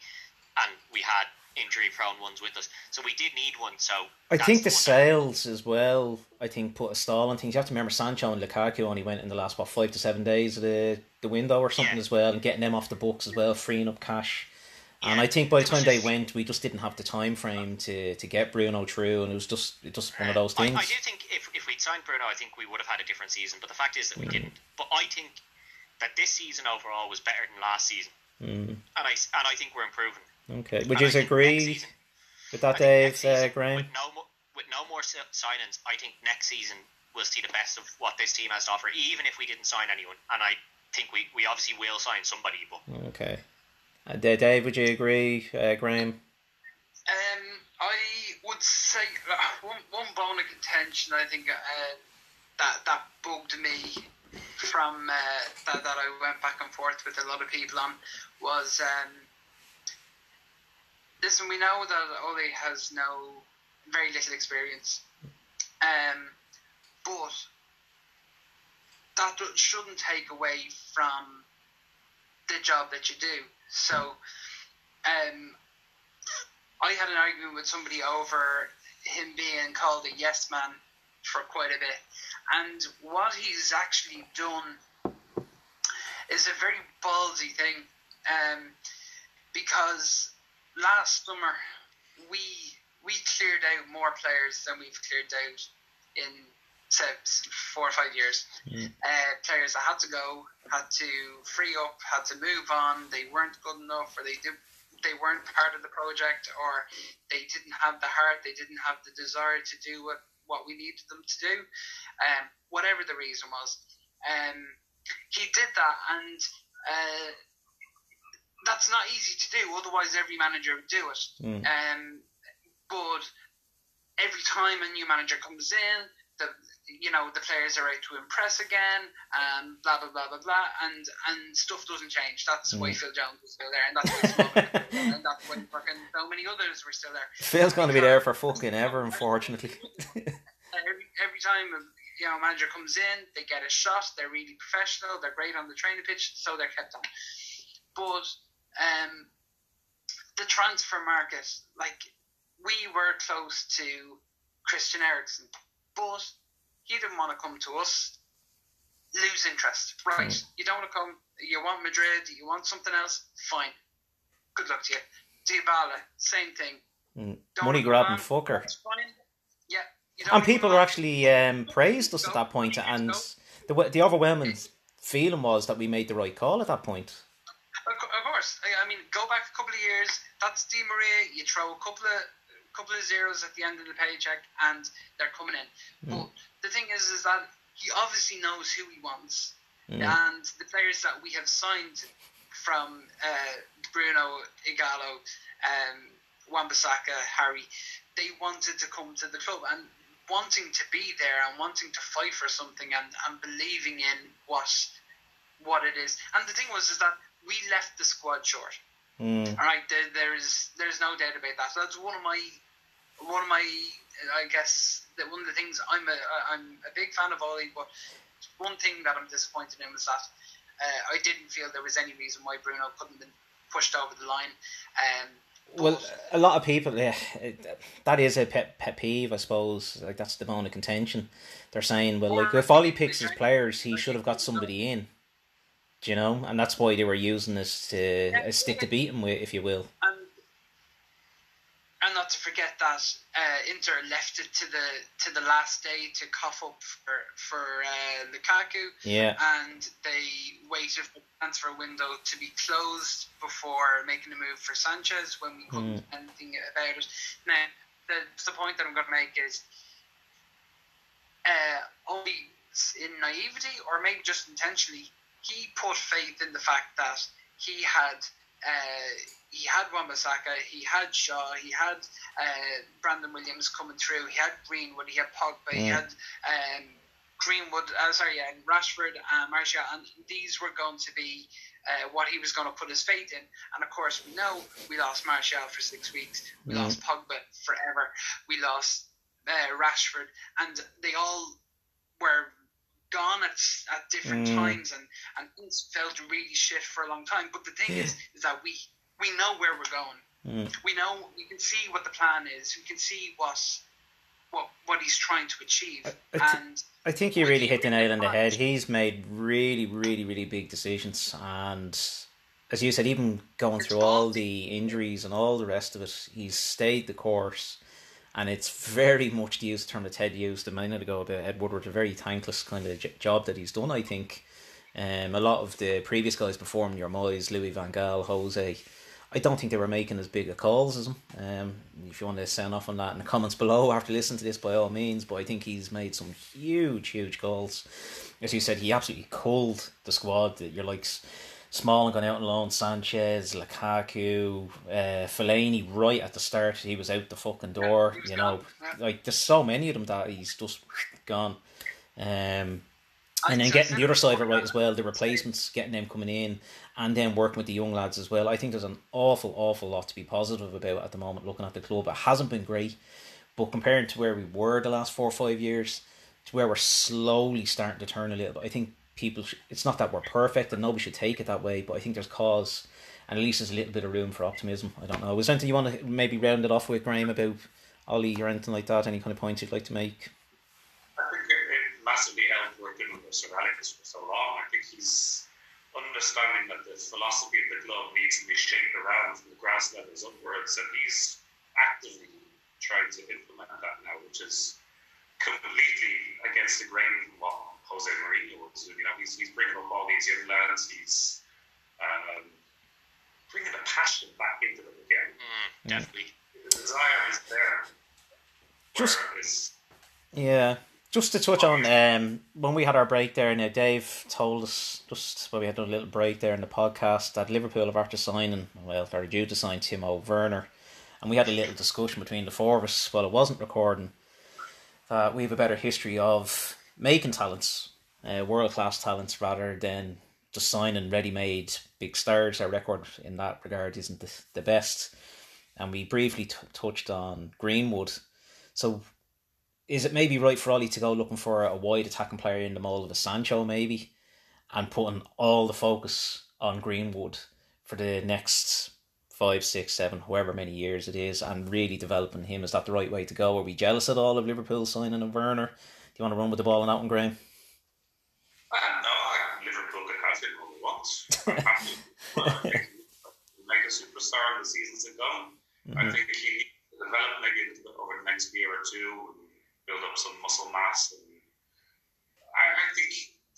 and we had injury prone ones with us, so we did need one. So I think the that- sales as well. I think put a stall on things. You have to remember Sancho and Lukaku only went in the last what five to seven days of the the window or something Yeah. as well, and getting them off the books as well, freeing up cash. And I think by the time they went, we just didn't have the time frame to, to get Bruno through, and it was just it just one of those things. I do think if, if we'd signed Bruno, I think we would have had a different season. But the fact is that we didn't. But I think that this season overall was better than last season, Mm, and I and I think we're improving. okay, would And you I agree season- with that, Dave, season, uh, Graham? With no, with no more signings, I think next season we'll see the best of what this team has to offer, even if we didn't sign anyone. And I think we, we obviously will sign somebody, but Okay, uh, Dave, would you agree, uh, Graham? Um, I would say one one bone of contention. I think uh, that that bugged me from uh, that that I went back and forth with a lot of people on was um, listen. We know that Ole has no very little experience, um, but that shouldn't take away from the job that you do. So. Um, I had an argument with somebody over him being called a yes man for quite a bit. And what he's actually done is a very ballsy thing. Um, because last summer we we cleared out more players than we've cleared out in four or five years. Uh, players that had to go, had to free up, had to move on. They weren't good enough, or they did they weren't part of the project or they didn't have the heart, they didn't have the desire to do what, what we needed them to do, um, whatever the reason was. Um, he did that, and uh, that's not easy to do. Otherwise, every manager would do it. Mm. Um, but every time a new manager comes in, the you know the players are out to impress again, and blah blah blah blah blah, and and stuff doesn't change. That's why Mm. Phil Jones was still there, and that's why there, and that's why fucking so many others were still there. Phil's going to be there for fucking ever, unfortunately. every every time a you know manager comes in, they get a shot. They're really professional. They're great on the training pitch, so they're kept on. But um, the transfer market, like we were close to Christian Eriksen, but he didn't want to come to us. Lose interest, right? You don't want to come. You want Madrid. You want something else. Fine. Good luck to you. Dybala, same thing. Mm. Money grabbing fucker. Yeah. You And people are actually um, praised us at that point, and the the overwhelming feeling was that we made the right call at that point. Of, of course. I, I mean, go back a couple of years. That's Di Maria. You throw a couple of couple of zeros at the end of the paycheck, and they're coming in. Mm. But the thing is, is that he obviously knows who he wants, Mm. and the players that we have signed from uh, Bruno, Ighalo, um, Wan-Bissaka, Harry, they wanted to come to the club and wanting to be there and wanting to fight for something and, and believing in what what it is. And the thing was is that we left the squad short. Mm. All right, there, there's there's no doubt about that. That's one of my one of my I guess that one of the things I'm a I'm a big fan of Ollie, but one thing that I'm disappointed in was that uh, I didn't feel there was any reason why Bruno couldn't have been pushed over the line. Um, Well, a lot of people, yeah, it, that is a pet, pet peeve, I suppose. Like that's the bone of contention. They're saying, well, like if Ollie picks his players, he should have got somebody in. Do you know? And that's why they were using this to a stick to beat him with, if you will. And not to forget that uh, Inter left it to the to the last day to cough up for for uh, Lukaku, Yeah. and they waited for the transfer window to be closed before making a move for Sanchez when we couldn't do anything about it. Now, the the point that I'm going to make is. Uh, only in naivety, or maybe just intentionally, he put faith in the fact that he had uh, he had Wan-Bissaka, he had Shaw, he had uh, Brandon Williams coming through, he had Greenwood, he had Pogba, he Mm. had um, Greenwood, uh, sorry, uh, Rashford, and Martial, and these were going to be uh, what he was going to put his faith in. And of course, we know we lost Martial for six weeks, we Mm. lost Pogba forever, we lost uh, Rashford, and they all were gone at, at different Mm. times and, and things felt really shit for a long time. But the thing Yeah. is, is that we we know where we're going. Mm. We know we can see what the plan is. We can see what what what he's trying to achieve. I thi- and I think you really hit the nail on the head. He's made really, really, really big decisions, and as you said, even going through all the injuries and all the rest of it, he's stayed the course. And it's very much to use the term that Ted used a minute ago about Ed Woodward, a very thankless kind of j- job that he's done. I think um, a lot of the previous guys before him, your Moyes, Louis Van Gaal, Jose, I don't think they were making as big a calls as him. Um, if you want to sound off on that in the comments below after listening to this, by all means. But I think he's made some huge, huge calls. As you said, he absolutely culled the squad. That You're like Smalling gone out on loan, Sanchez, Lukaku, uh, Fellaini right at the start. He was out the fucking door. You know, like there's so many of them that he's just gone. Um, and then getting the other side of it right as well, the replacements, getting them coming in, and then working with the young lads as well. I think there's an awful, awful lot to be positive about at the moment. Looking at the club, it hasn't been great, but comparing to where we were the last four or five years, to where we're slowly starting to turn a little bit, I think people. Sh- it's not that we're perfect, and nobody should take it that way. But I think there's cause, and at least there's a little bit of room for optimism. I don't know. Was there anything you want to maybe round it off with, Graham, about Ollie or anything like that? Any kind of points you'd like to make? I think it, it massively helped working Sir Alex for so long. I think he's understanding that the philosophy of the club needs to be shaped around from the grass levels upwards, and he's actively trying to implement that now, which is completely against the grain from what Jose Mourinho was doing. You know, he's, he's bringing up all these young lads. He's um, bringing the passion back into them again. Mm, definitely. The desire is there. Just- Whereas- Yeah, just to touch on um, when we had our break there. Now Dave told us just when we had a little break there in the podcast that Liverpool have after signing, well, they're due to sign Timo Werner, and we had a little discussion between the four of us while it wasn't recording. That we have a better history of making talents, uh, world class talents, rather than just signing ready made big stars. Our record in that regard isn't the, the best, and we briefly t- touched on Greenwood. So is it maybe right for Ollie to go looking for a wide attacking player in the mold of a Sancho maybe and putting all the focus on Greenwood for the next five, six, seven, however many years it is and really developing him? Is that the right way to go? Are we jealous at all of Liverpool signing a Werner? Do you want to run with the ball on that one, Graham? Uh, no, Liverpool could have him all they want. I'm happy. Make him- make a superstar in the seasons to come. I think he needs to develop maybe a little bit over the next year or two build up some muscle mass. And I, I think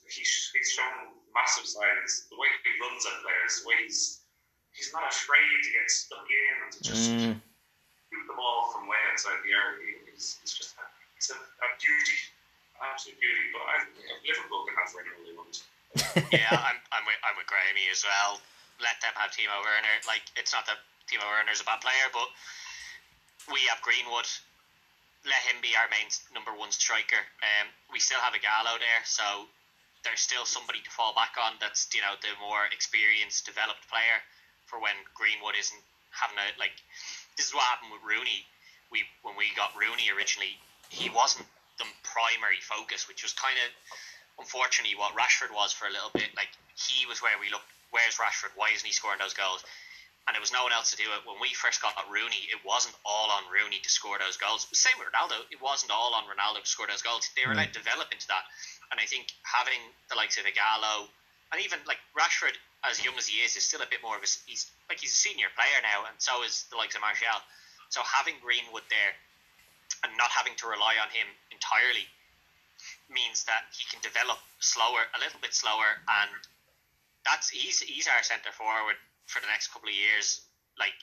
he's, he's shown massive signs. The way he runs at players, the way he's he's not afraid to get stuck in and to just Mm, shoot the ball from way outside the area is, is just a, it's a, a beauty, absolute beauty. But I, think Liverpool can have whatever they want. yeah, I'm, I'm with I'm with Grahamey as well. Let them have Timo Werner. Like it's not that Timo Werner's a bad player, but we have Greenwood. Let him be our main number one striker. Um, we still have Ighalo there, so there's still somebody to fall back on. That's you know the more experienced, developed player for when Greenwood isn't having a like. This is what happened with Rooney. We when we got Rooney originally, he wasn't the primary focus, which was kind of unfortunately what Rashford was for a little bit. Like he was where we looked. Where's Rashford? Why isn't he scoring those goals? And there was no one else to do it. When we first got Rooney, it wasn't all on Rooney to score those goals. Same with Ronaldo. It wasn't all on Ronaldo to score those goals. They were mm. allowed to develop into that. And I think having the likes of Ighalo and even like Rashford, as young as he is, is still a bit more of a he's like he's a senior player now, and so is the likes of Martial. So having Greenwood there and not having to rely on him entirely means that he can develop slower, a little bit slower, and that's he's he's our centre forward for the next couple of years. Like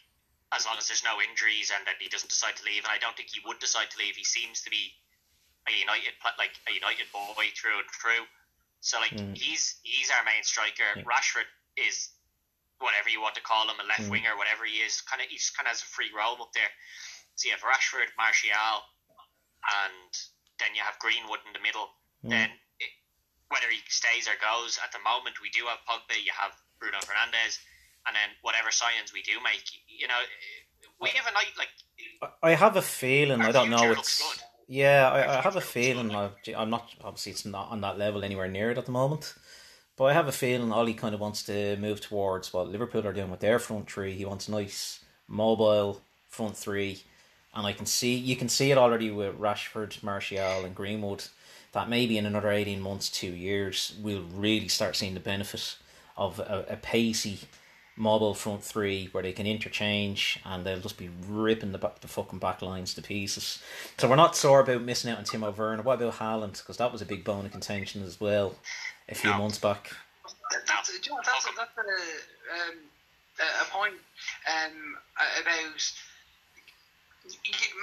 as long as there's no injuries and that he doesn't decide to leave, and I don't think he would decide to leave. He seems to be a United like a United boy through and through. So like mm. he's he's our main striker. Yeah. Rashford is whatever you want to call him, a left mm. winger, whatever he is. Kind of he's kind of has a free role up there. So you have Rashford, Martial, and then you have Greenwood in the middle. Mm. Then it, whether he stays or goes, at the moment we do have Pogba, you have Bruno Fernandes, and then whatever signings we do make, you know, we have a night like. I have a feeling. I don't know. It's yeah. I, I have a feeling. I'm not obviously it's not on that level anywhere near it at the moment. But I have a feeling Ollie kind of wants to move towards what Liverpool are doing with their front three. He wants a nice mobile front three and I can see you can see it already with Rashford, Martial, and Greenwood. That maybe in another eighteen months, two years, we'll really start seeing the benefit of a, a pacey mobile front three where they can interchange and they'll just be ripping the back, the fucking back lines to pieces. So we're not sore about missing out on Timo Werner. What about Haaland? Because that was a big bone of contention as well a few no. months back. That's, that's, that's, a, that's a, um, a point um, about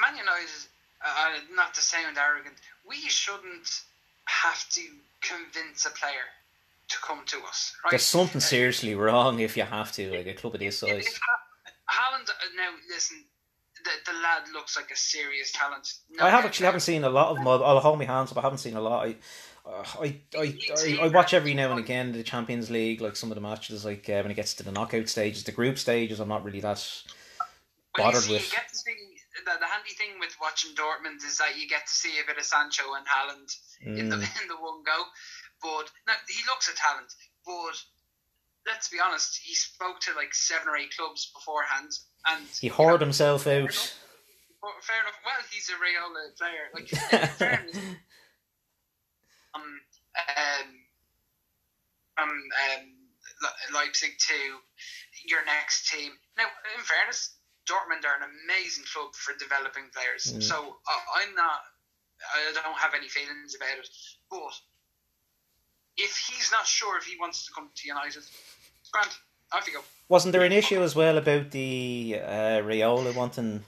Man United, uh, not to sound arrogant, we shouldn't have to convince a player to come to us. Right? There's something seriously wrong if you have to, like a club of this size. If Haaland, uh, now listen, the, the lad looks like a serious talent. No I have actually haven't seen a lot of him. I'll hold my hands up. I haven't seen a lot. I, uh, I, I, I, I, watch every now and again the Champions League, like some of the matches, like uh, when it gets to the knockout stages, the group stages. I'm not really that bothered see, with the, the handy thing with watching Dortmund is that you get to see a bit of Sancho and Haaland mm. in the mm. in the one go. But now he looks a talent, but let's be honest, he spoke to like seven or eight clubs beforehand, and he hoarded you know, himself out. Enough, fair enough. Well, he's a Raiola player. Like, fairness, um, um, from um, Leipzig to your next team. Now, in fairness, Dortmund are an amazing club for developing players. Mm. So uh, I'm not, I don't have any feelings about it. But if he's not sure if he wants to come to United, Grant, off you go. Wasn't there an issue as well about the uh, Raiola wanting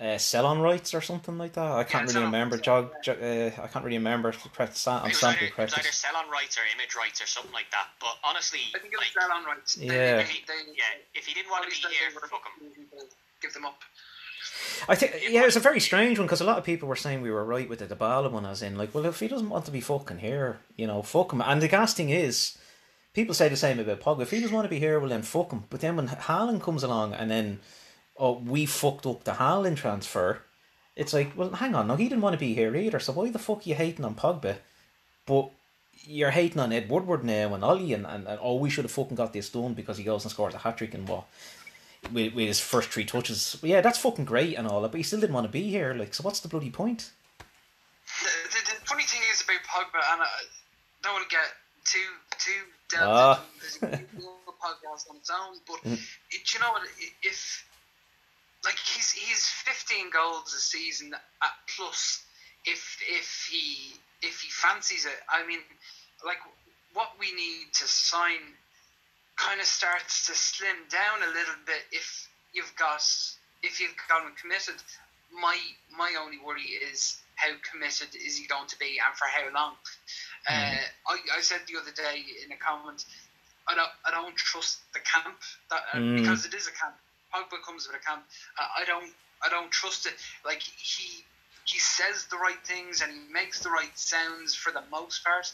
uh, sell-on rights or something like that. I can't yeah, really remember. Jog, jog uh, I can't really remember. Correct, Sam, I'm either, it was either sell-on rights or image rights or something like that. But honestly, I think it was like, sell-on rights. Yeah. They, they, they, yeah. If he didn't want to be here, fuck him give them up. I think yeah, it was a very strange one because a lot of people were saying we were right with the Dybala one, as in like, well, if he doesn't want to be fucking here, you know, fuck him. And the gas thing is, people say the same about Pogba. If he doesn't want to be here, well then fuck him. But then when Haaland comes along and then, oh, we fucked up the Haaland transfer, it's like, well, hang on, no, he didn't want to be here either. So why the fuck are you hating on Pogba? But you're hating on Ed Woodward now and Ollie and, and, and oh, we should have fucking got this done because he goes and scores a hat trick and what with, with his first three touches. But yeah, that's fucking great and all that, but he still didn't want to be here. Like, so what's the bloody point? The, the, the funny thing is about Pogba, and I don't want to get too too down ah. podcast on its own, but mm. it, you know what? If like he's he's 15 goals a season at plus, if if he if he fancies it, I mean, like what we need to sign kind of starts to slim down a little bit if you've got if you've gotten committed. my my only worry is how committed is he going to be and for how long. Uh, I, I said the other day in a comment, I don't I don't trust the camp that uh, Mm. because it is a camp. Pogba comes with a camp. Uh, I don't I don't trust it. Like he he says the right things and he makes the right sounds for the most part,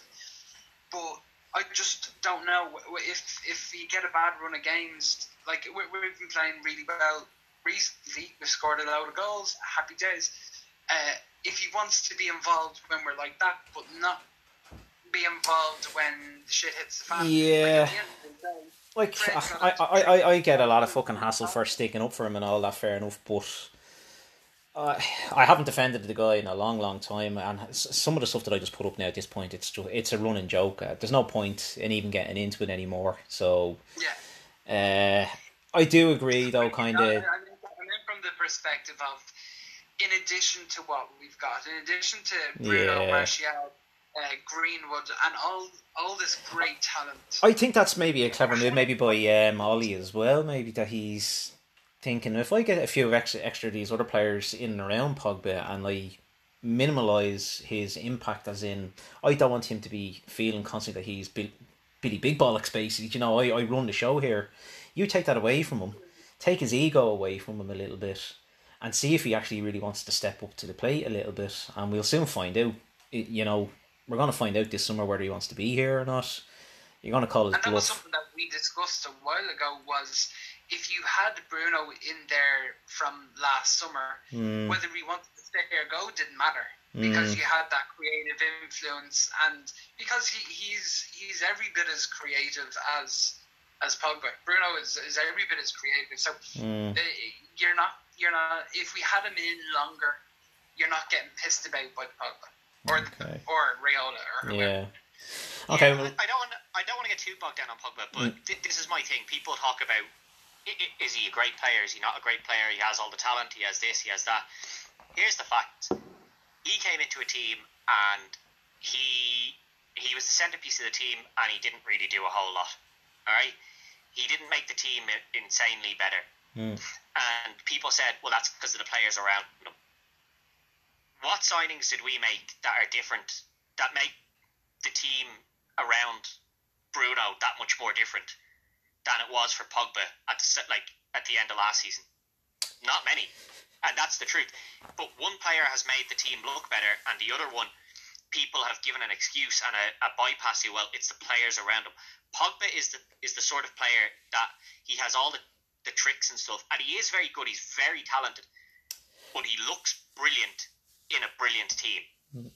but I just don't know if if you get a bad run of games. Like we- we've been playing really well recently. We've scored a load of goals. Happy days. Uh, if he wants to be involved when we're like that, but not be involved when the shit hits the fan. Yeah. Like, at the end of the day, Like I, I, I, I get a lot of fucking hassle for sticking up for him and all that. Fair enough, but I I haven't defended the guy in a long, long time, and some of the stuff that I just put up now at this point, it's just it's a running joke. Uh, there's no point in even getting into it anymore. So yeah. uh, I do agree, though, kind of. I meant from the perspective of, in addition to what we've got, in addition to Bruno, Yeah. Martial, uh, Greenwood, and all all this great talent. I think that's maybe a clever move, maybe by um, Ollie as well. Maybe that he's thinking if I get a few extra extra these other players in and around Pogba and I minimalise his impact, as in I don't want him to be feeling constantly that he's Bill, Billy Big Bollocks. Basically, you know, I, I run the show here. You take that away from him, take his ego away from him a little bit, and see if he actually really wants to step up to the plate a little bit. And we'll soon find out. It, you know, we're going to find out this summer whether he wants to be here or not. You're going to call his and that was something that we discussed a while ago. Was if you had Bruno in there from last summer, Mm, whether he wanted to stay or go didn't matter because you had that creative influence and because he, he's he's every bit as creative as as Pogba. Bruno is, is every bit as creative. So mm, you're not you're not if we had him in longer, you're not getting pissed about by Pogba or Okay. or Raiola or whoever. yeah. Okay. Yeah, well, I don't want. I don't want to get too bogged down on Pogba, but th- this is my thing. People talk about is he a great player? Is he not a great player? He has all the talent. He has this. He has that. Here's the fact: he came into a team and he he was the centerpiece of the team, and he didn't really do a whole lot. All right, he didn't make the team insanely better. Mm. And people said, well, that's because of the players around him. What signings did we make that are different, that make the team around Bruno that much more different than it was for Pogba at the, like at the end of last season? Not many, and that's the truth. But one player has made the team look better, and the other one, people have given an excuse and a, a bypass. Well, it's the players around him. Pogba is the is the sort of player that he has all the, the tricks and stuff, and he is very good. He's very talented, but he looks brilliant in a brilliant team. Mm.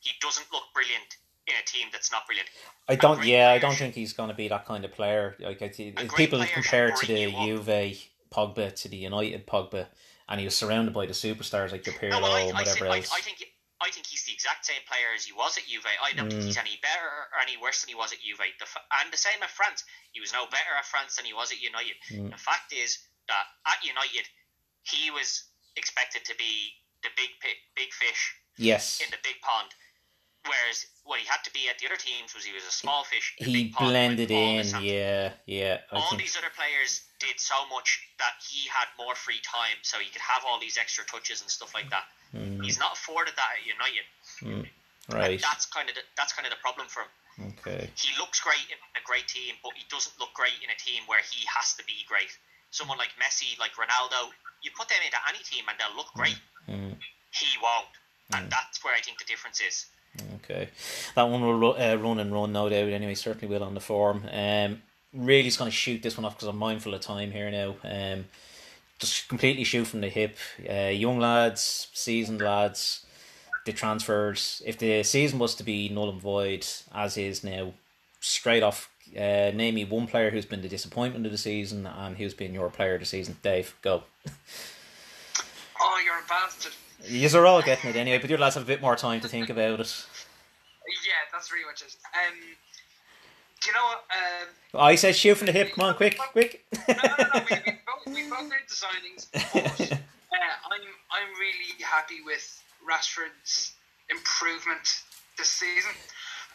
He doesn't look brilliant in a team that's not brilliant. I don't. Yeah, I don't should- think he's going to be that kind of player. Like I think people compare to the bring you up. Juve Pogba to the United Pogba, and he was surrounded by the superstars like your Pirlo No, I, and I, whatever think, else. I, I think I think he's the exact same player as he was at Juve. I don't think Mm. he's any better or any worse than he was at Juve. The, fa- and the same at France. He was no better at France than he was at United. Mm. The fact is that at United, he was expected to be the big big fish yes, in the big pond. Whereas what he had to be at the other teams was he was a small fish. In he big blended in. Yeah, yeah. I all think these other players did so much that he had more free time, so he could have all these extra touches and stuff like that. Mm, He's not afforded that at United. And right. that's kind of the, that's kind of the problem for him. Okay. He looks great in a great team, but he doesn't look great in a team where he has to be great. Someone like Messi, like Ronaldo, you put them into any team and they'll look great. Mm, He won't, and that's where I think the difference is. Okay. That one will uh, run and run, no doubt. Anyway, certainly will on the form. Um, really just going to shoot this one off because I'm mindful of time here now. Um, just completely shoot from the hip. Uh, young lads, seasoned lads, the transfers. If the season was to be null and void, as is now, straight off, uh, name me one player who's been the disappointment of the season and who's been your player of the season. Dave, go. Oh, you're a bastard. Yous are all getting it anyway, but your lads have a bit more time to think about it. Yeah, that's really much it. Um, do you know what? Um, I said shoot from the hip. Come on, quick, quick. no, no, no. We, we both we both made the signings, but uh, I'm I'm really happy with Rashford's improvement this season.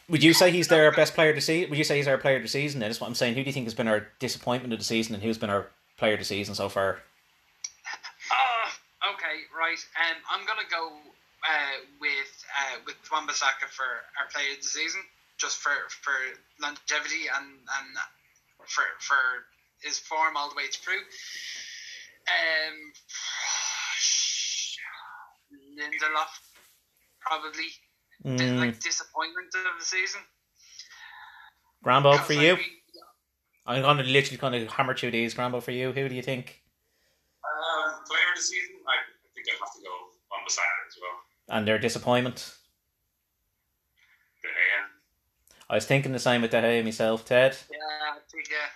Would you say he's their best player to see? Would you say he's our player of the season? Then that's what I'm saying. Who do you think has been our disappointment of the season, and who's been our player of the season so far? Okay, right. Right. Um, I'm gonna go uh, with uh, with Wan-Bissaka for our player of the season, just for for longevity and and for for his form all the way through. Um, Lindelof, probably Mm. like disappointment of the season. Grambo for like, you. we- I'm gonna literally kind of hammer through these. Grambo for you. Who do you think? Um, player of the season, I, I think I'd have to go Wan-Bissaka as well. And their disappointment. De Gea. I was thinking the same with De Gea myself, Ted. Yeah, I think yeah.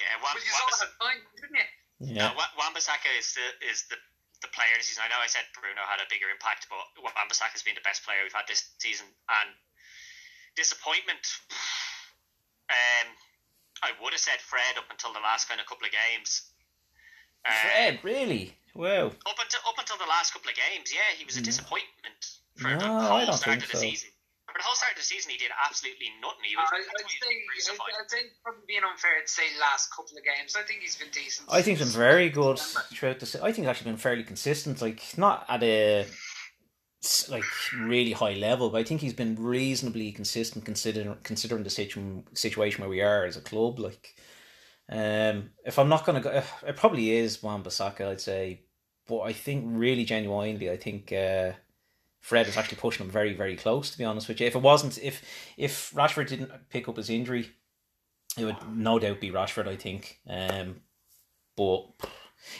Yeah, Wan- But you all Wan-Bissaka- had fine, didn't you? Yeah. Uh, Wan-Bissaka is the is the the player this season. I know I said Bruno had a bigger impact, but Wan-Bissaka has been the best player we've had this season. And disappointment. Um, I would have said Fred up until the last kind of couple of games. Uh, Fred, really? Wow. Up until up until the last couple of games, yeah, he was a disappointment for No, the whole start of the so. season. For the whole start of the season, he did absolutely nothing. He I, was I'd say. I'd, I'd say probably being unfair to say last couple of games. I think he's been decent. I think he's been very good throughout the. se- I think he's actually been fairly consistent. Like not at a like really high level, but I think he's been reasonably consistent considering considering the situ- situation where we are as a club. Like, um, if I'm not gonna go, it probably is Wan Bissaka, I'd say, but I think really genuinely, I think. Uh, Fred is actually pushing him very, very close. To be honest with you, if it wasn't, if if Rashford didn't pick up his injury, it would no doubt be Rashford. I think. Um, but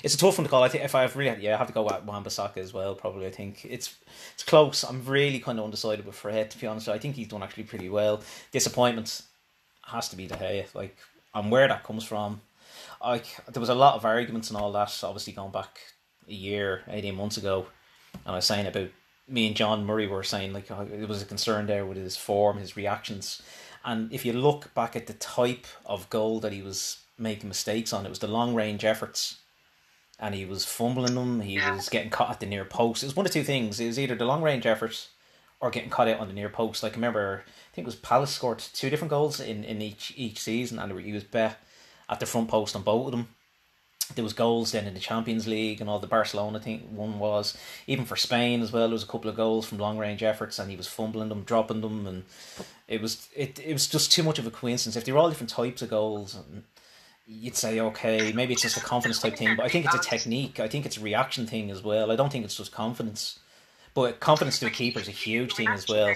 it's a tough one to call. I think if I have really, yeah, I have to go with Wan Bissaka as well. Probably, I think it's it's close. I'm really kind of undecided with Fred. To be honest, I think he's done actually pretty well. Disappointment has to be De Gea. Like, and where that comes from, like there was a lot of arguments and all that. Obviously, going back a year, eighteen months ago, and I was saying about me and John Murray were saying like oh, it was a concern there with his form, his reactions, and if you look back at the type of goal that he was making mistakes on, it was the long range efforts, and he was fumbling them. He was getting caught at the near post. It was one of two things. It was either the long range efforts or getting caught out on the near post. Like I remember, I think it was Palace scored two different goals in, in each each season, and he was bet at the front post on both of them. There was goals then in the Champions League and all the Barcelona thing one was even for Spain as well. There was a couple of goals from long range efforts and he was fumbling them, dropping them, and it was it it was just too much of a coincidence. If they were all different types of goals, you'd say okay, maybe it's just a confidence type thing, but I think it's a technique. I think it's a reaction thing as well. I don't think it's just confidence, but confidence to a keeper is a huge thing as well.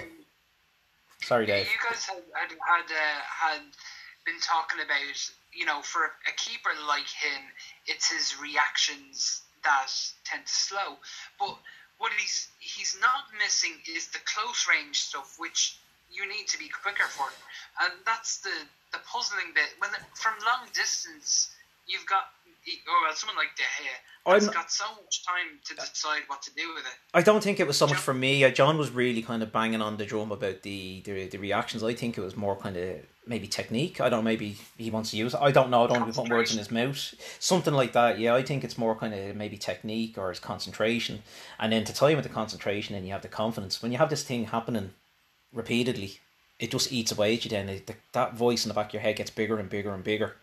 Sorry, Dave. You guys had had had, uh, had been talking about you know for a keeper like him, it's his reactions that tend to slow. But what he's he's not missing is the close range stuff, which you need to be quicker for, and that's the the puzzling bit. When the, from long distance, you've got oh well, someone like De Gea has I'm- got so much time to decide what to do with it. I don't think it was so much for me. Uh, John was really kind of banging on the drum about the, the the reactions. I think it was more kind of maybe technique. I don't know. Maybe he wants to use. it. I don't know. I don't want to putting words in his mouth. Something like that. Yeah, I think it's more kind of maybe technique or his concentration. And then to tie in with the concentration, and you have the confidence. When you have this thing happening repeatedly, it just eats away at you. Then it, that voice in the back of your head gets bigger and bigger and bigger.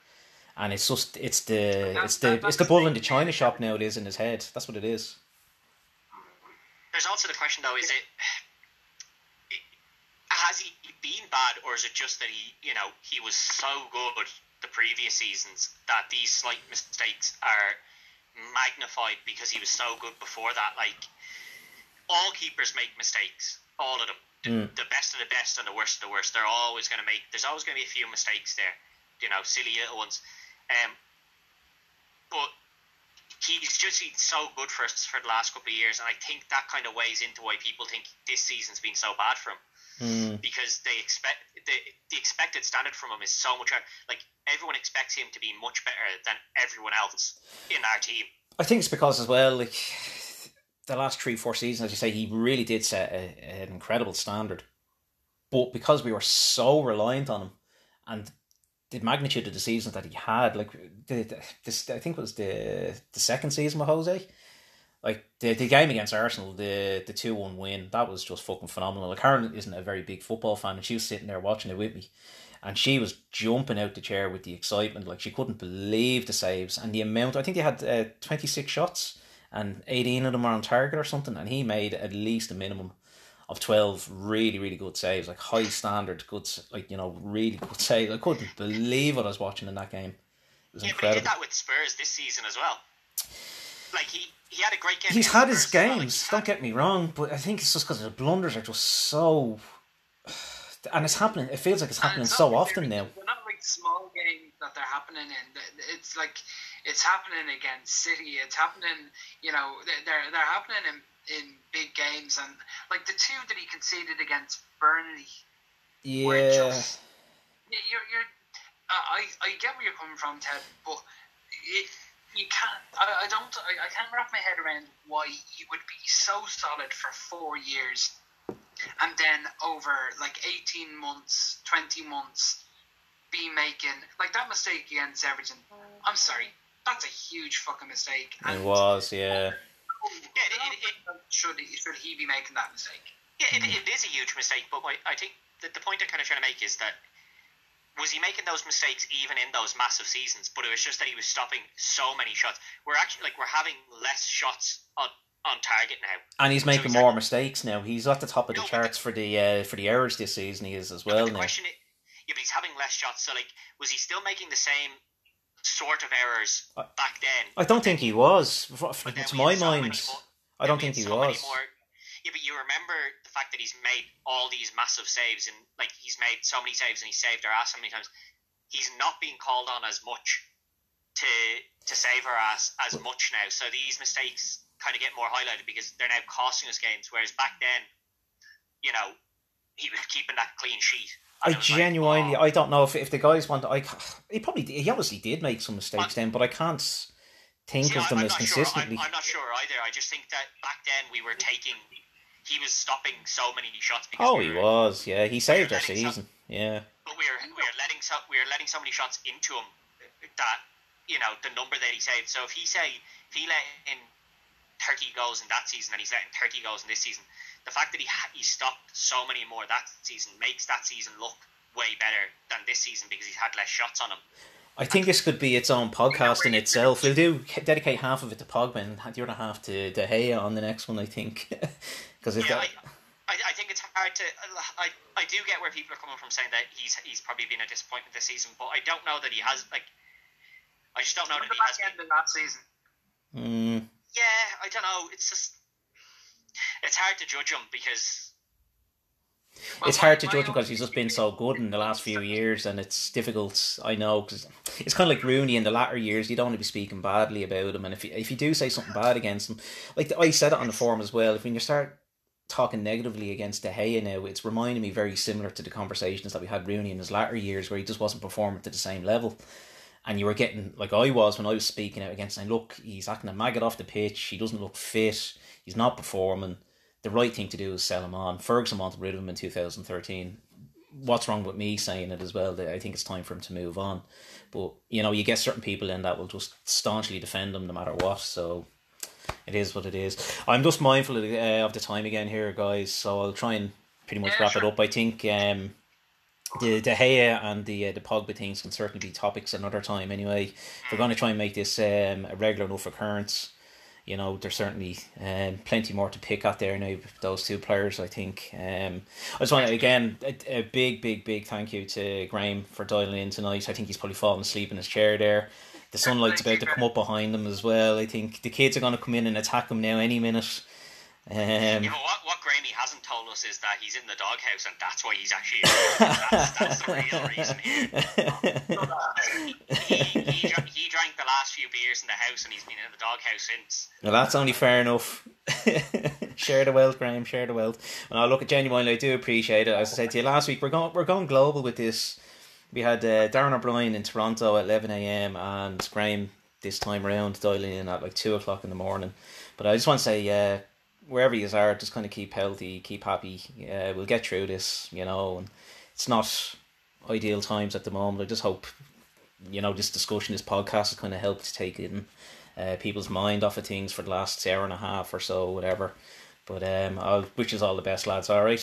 And it's just it's the it's the it's the bull in the china shop now. It is in his head. That's what it is. There's also the question though: is it has he been bad, or is it just that he, you know, he was so good the previous seasons that these slight mistakes are magnified because he was so good before that? Like all keepers make mistakes, all of them. The, Mm. the best of the best and the worst of the worst. They're always going to make. There's always going to be a few mistakes there. You know, silly little ones. Um, but he's just been so good for us for the last couple of years, and I think that kind of weighs into why people think this season's been so bad for him Mm. because they expect the the expected standard from him is so much higher. Like everyone expects him to be much better than everyone else in our team. I think it's because as well, like the last three, four seasons, as you say, he really did set a, an incredible standard. But because we were so reliant on him, and the magnitude of the seasons that he had, like the, the this, I think it was the the second season with Jose, like the the game against Arsenal, the the two one win, that was just fucking phenomenal. Like Karen isn't a very big football fan, and she was sitting there watching it with me, and she was jumping out the chair with the excitement, like she couldn't believe the saves and the amount. I think they had uh, twenty six shots, and eighteen of them are on target or something, and he made at least a minimum of twelve really really good saves, like high standard, good like you know really good saves. I couldn't believe what I was watching in that game. It was Yeah, but he incredible. did that with Spurs this season as well. Like he, he had a great game. He's had his as well. Like, games. Don't had- get me wrong, but I think it's just because the blunders are just so, and it's happening. It feels like it's happening it's so often now. They're not like small games that they're happening in. It's like it's happening against City. It's happening. You know, they're they're happening in in big games, and like the two that he conceded against Burnley. were Yeah, just- you're you're. Uh, I I get where you're coming from, Ted, but it, you can't. I, I don't. I, I can't wrap my head around why you would be so solid for four years, and then over like eighteen months, twenty months, be making like that mistake against Everton. I'm sorry, that's a huge fucking mistake. it was. Yeah, Yeah, it- it- should he, should he be making that mistake? Yeah, it, it is a huge mistake, but my, I think the, the point I'm kind of trying to make is that was he making those mistakes even in those massive seasons? But it was just that he was stopping so many shots. We're actually like we're having less shots on on target now. and he's So making he's more like- mistakes now. He's at the top of the No, but charts for the uh, for the errors this season. He is as well but the now. question, is, yeah, but he's having less shots. So like, was he still making the same sort of errors I- back then? I don't think he was. f- f- But then To my so mind, more- I don't think he so was. more- yeah, but you remember the fact that he's made all these massive saves and like he's made so many saves and he saved our ass so many times. He's not being called on as much to to save our ass as much now. So these mistakes kind of get more highlighted because they're now costing us games. Whereas back then, you know, he was keeping that clean sheet. I was like, genuinely, oh, I don't know if if the guys want. I he probably he obviously did make some mistakes then, but I can't think See, of I- them I'm as consistently. Sure. I'm, I'm not sure either. I just think that back then we were taking, he was stopping so many shots. Because Oh, we he were, was. Yeah, he saved our letting some- season. Yeah, But we were we were letting so we were letting so many shots into him that you know the number that he saved. So if he say if he let in thirty goals in that season and he's letting thirty goals in this season, the fact that he ha- he stopped so many more that season makes that season look way better than this season because he's had less shots on him. I think this could be its own podcast in itself. We'll do dedicate half of it to Pogba and the other half to De Gea on the next one. I think because if Yeah, that, I, I, I think it's hard to. I, I do get where people are coming from saying that he's he's probably been a disappointment this season, but I don't know that he has like. I just don't know that he has. end Been, of that season. mm, yeah, I don't know. It's just it's hard to judge him because it's Well, hard to judge him because he's just been so good in the last few years, and it's difficult. I know because it's kind of like Rooney in the latter years. You don't want to be speaking badly about him, and if you, if you do say something bad against him, like I said it on the forum as well. If when you start talking negatively against De Gea now, it's reminding me very similar to the conversations that we had Rooney in his latter years, where he just wasn't performing to the same level. And you were getting like I was when I was speaking out against him, saying, look, he's acting a maggot off the pitch. He doesn't look fit. He's not performing. The right thing to do is sell him on. Ferguson wanted rid of him in 2013. What's wrong with me saying it as well? That I think it's time for him to move on. But you know, you get certain people in that will just staunchly defend him no matter what. So it is what it is. I'm just mindful of the, uh, of the time again here, guys. So I'll try and pretty much wrap it up. I think um, the De Gea and the uh, the Pogba things can certainly be topics another time. Anyway, we're going to try and make this um, a regular enough occurrence. You know, there's certainly um, plenty more to pick at there now. with Those two players, I think. Um, I just want to again a, a big, big, big thank you to Graham for dialing in tonight. I think he's probably fallen asleep in his chair there. The sunlight's about to come up behind him as well. I think the kids are going to come in and attack him now any minute. Um, yeah, but what what Gramey hasn't told us is that he's in the doghouse and that's why he's actually. that's, that's the real reason. He, he, he few beers in the house and he's been in the doghouse since. Well, that's only fair enough. share the wealth, Graham. Share the wealth. And I look at genuinely, I do appreciate it. As I said to you last week, we're going we're going global with this. We had uh, Darren O'Brien in Toronto at eleven a.m. and Graham this time around dialing in at like two o'clock in the morning. But I just want to say, uh, wherever you are, just kind of keep healthy, keep happy. Uh, we'll get through this, you know. And it's not ideal times at the moment. I just hope you know this discussion, this podcast has kind of helped take in uh, people's mind off of things for the last hour and a half or so, whatever. But um, I'll wish you all the best, lads. All right.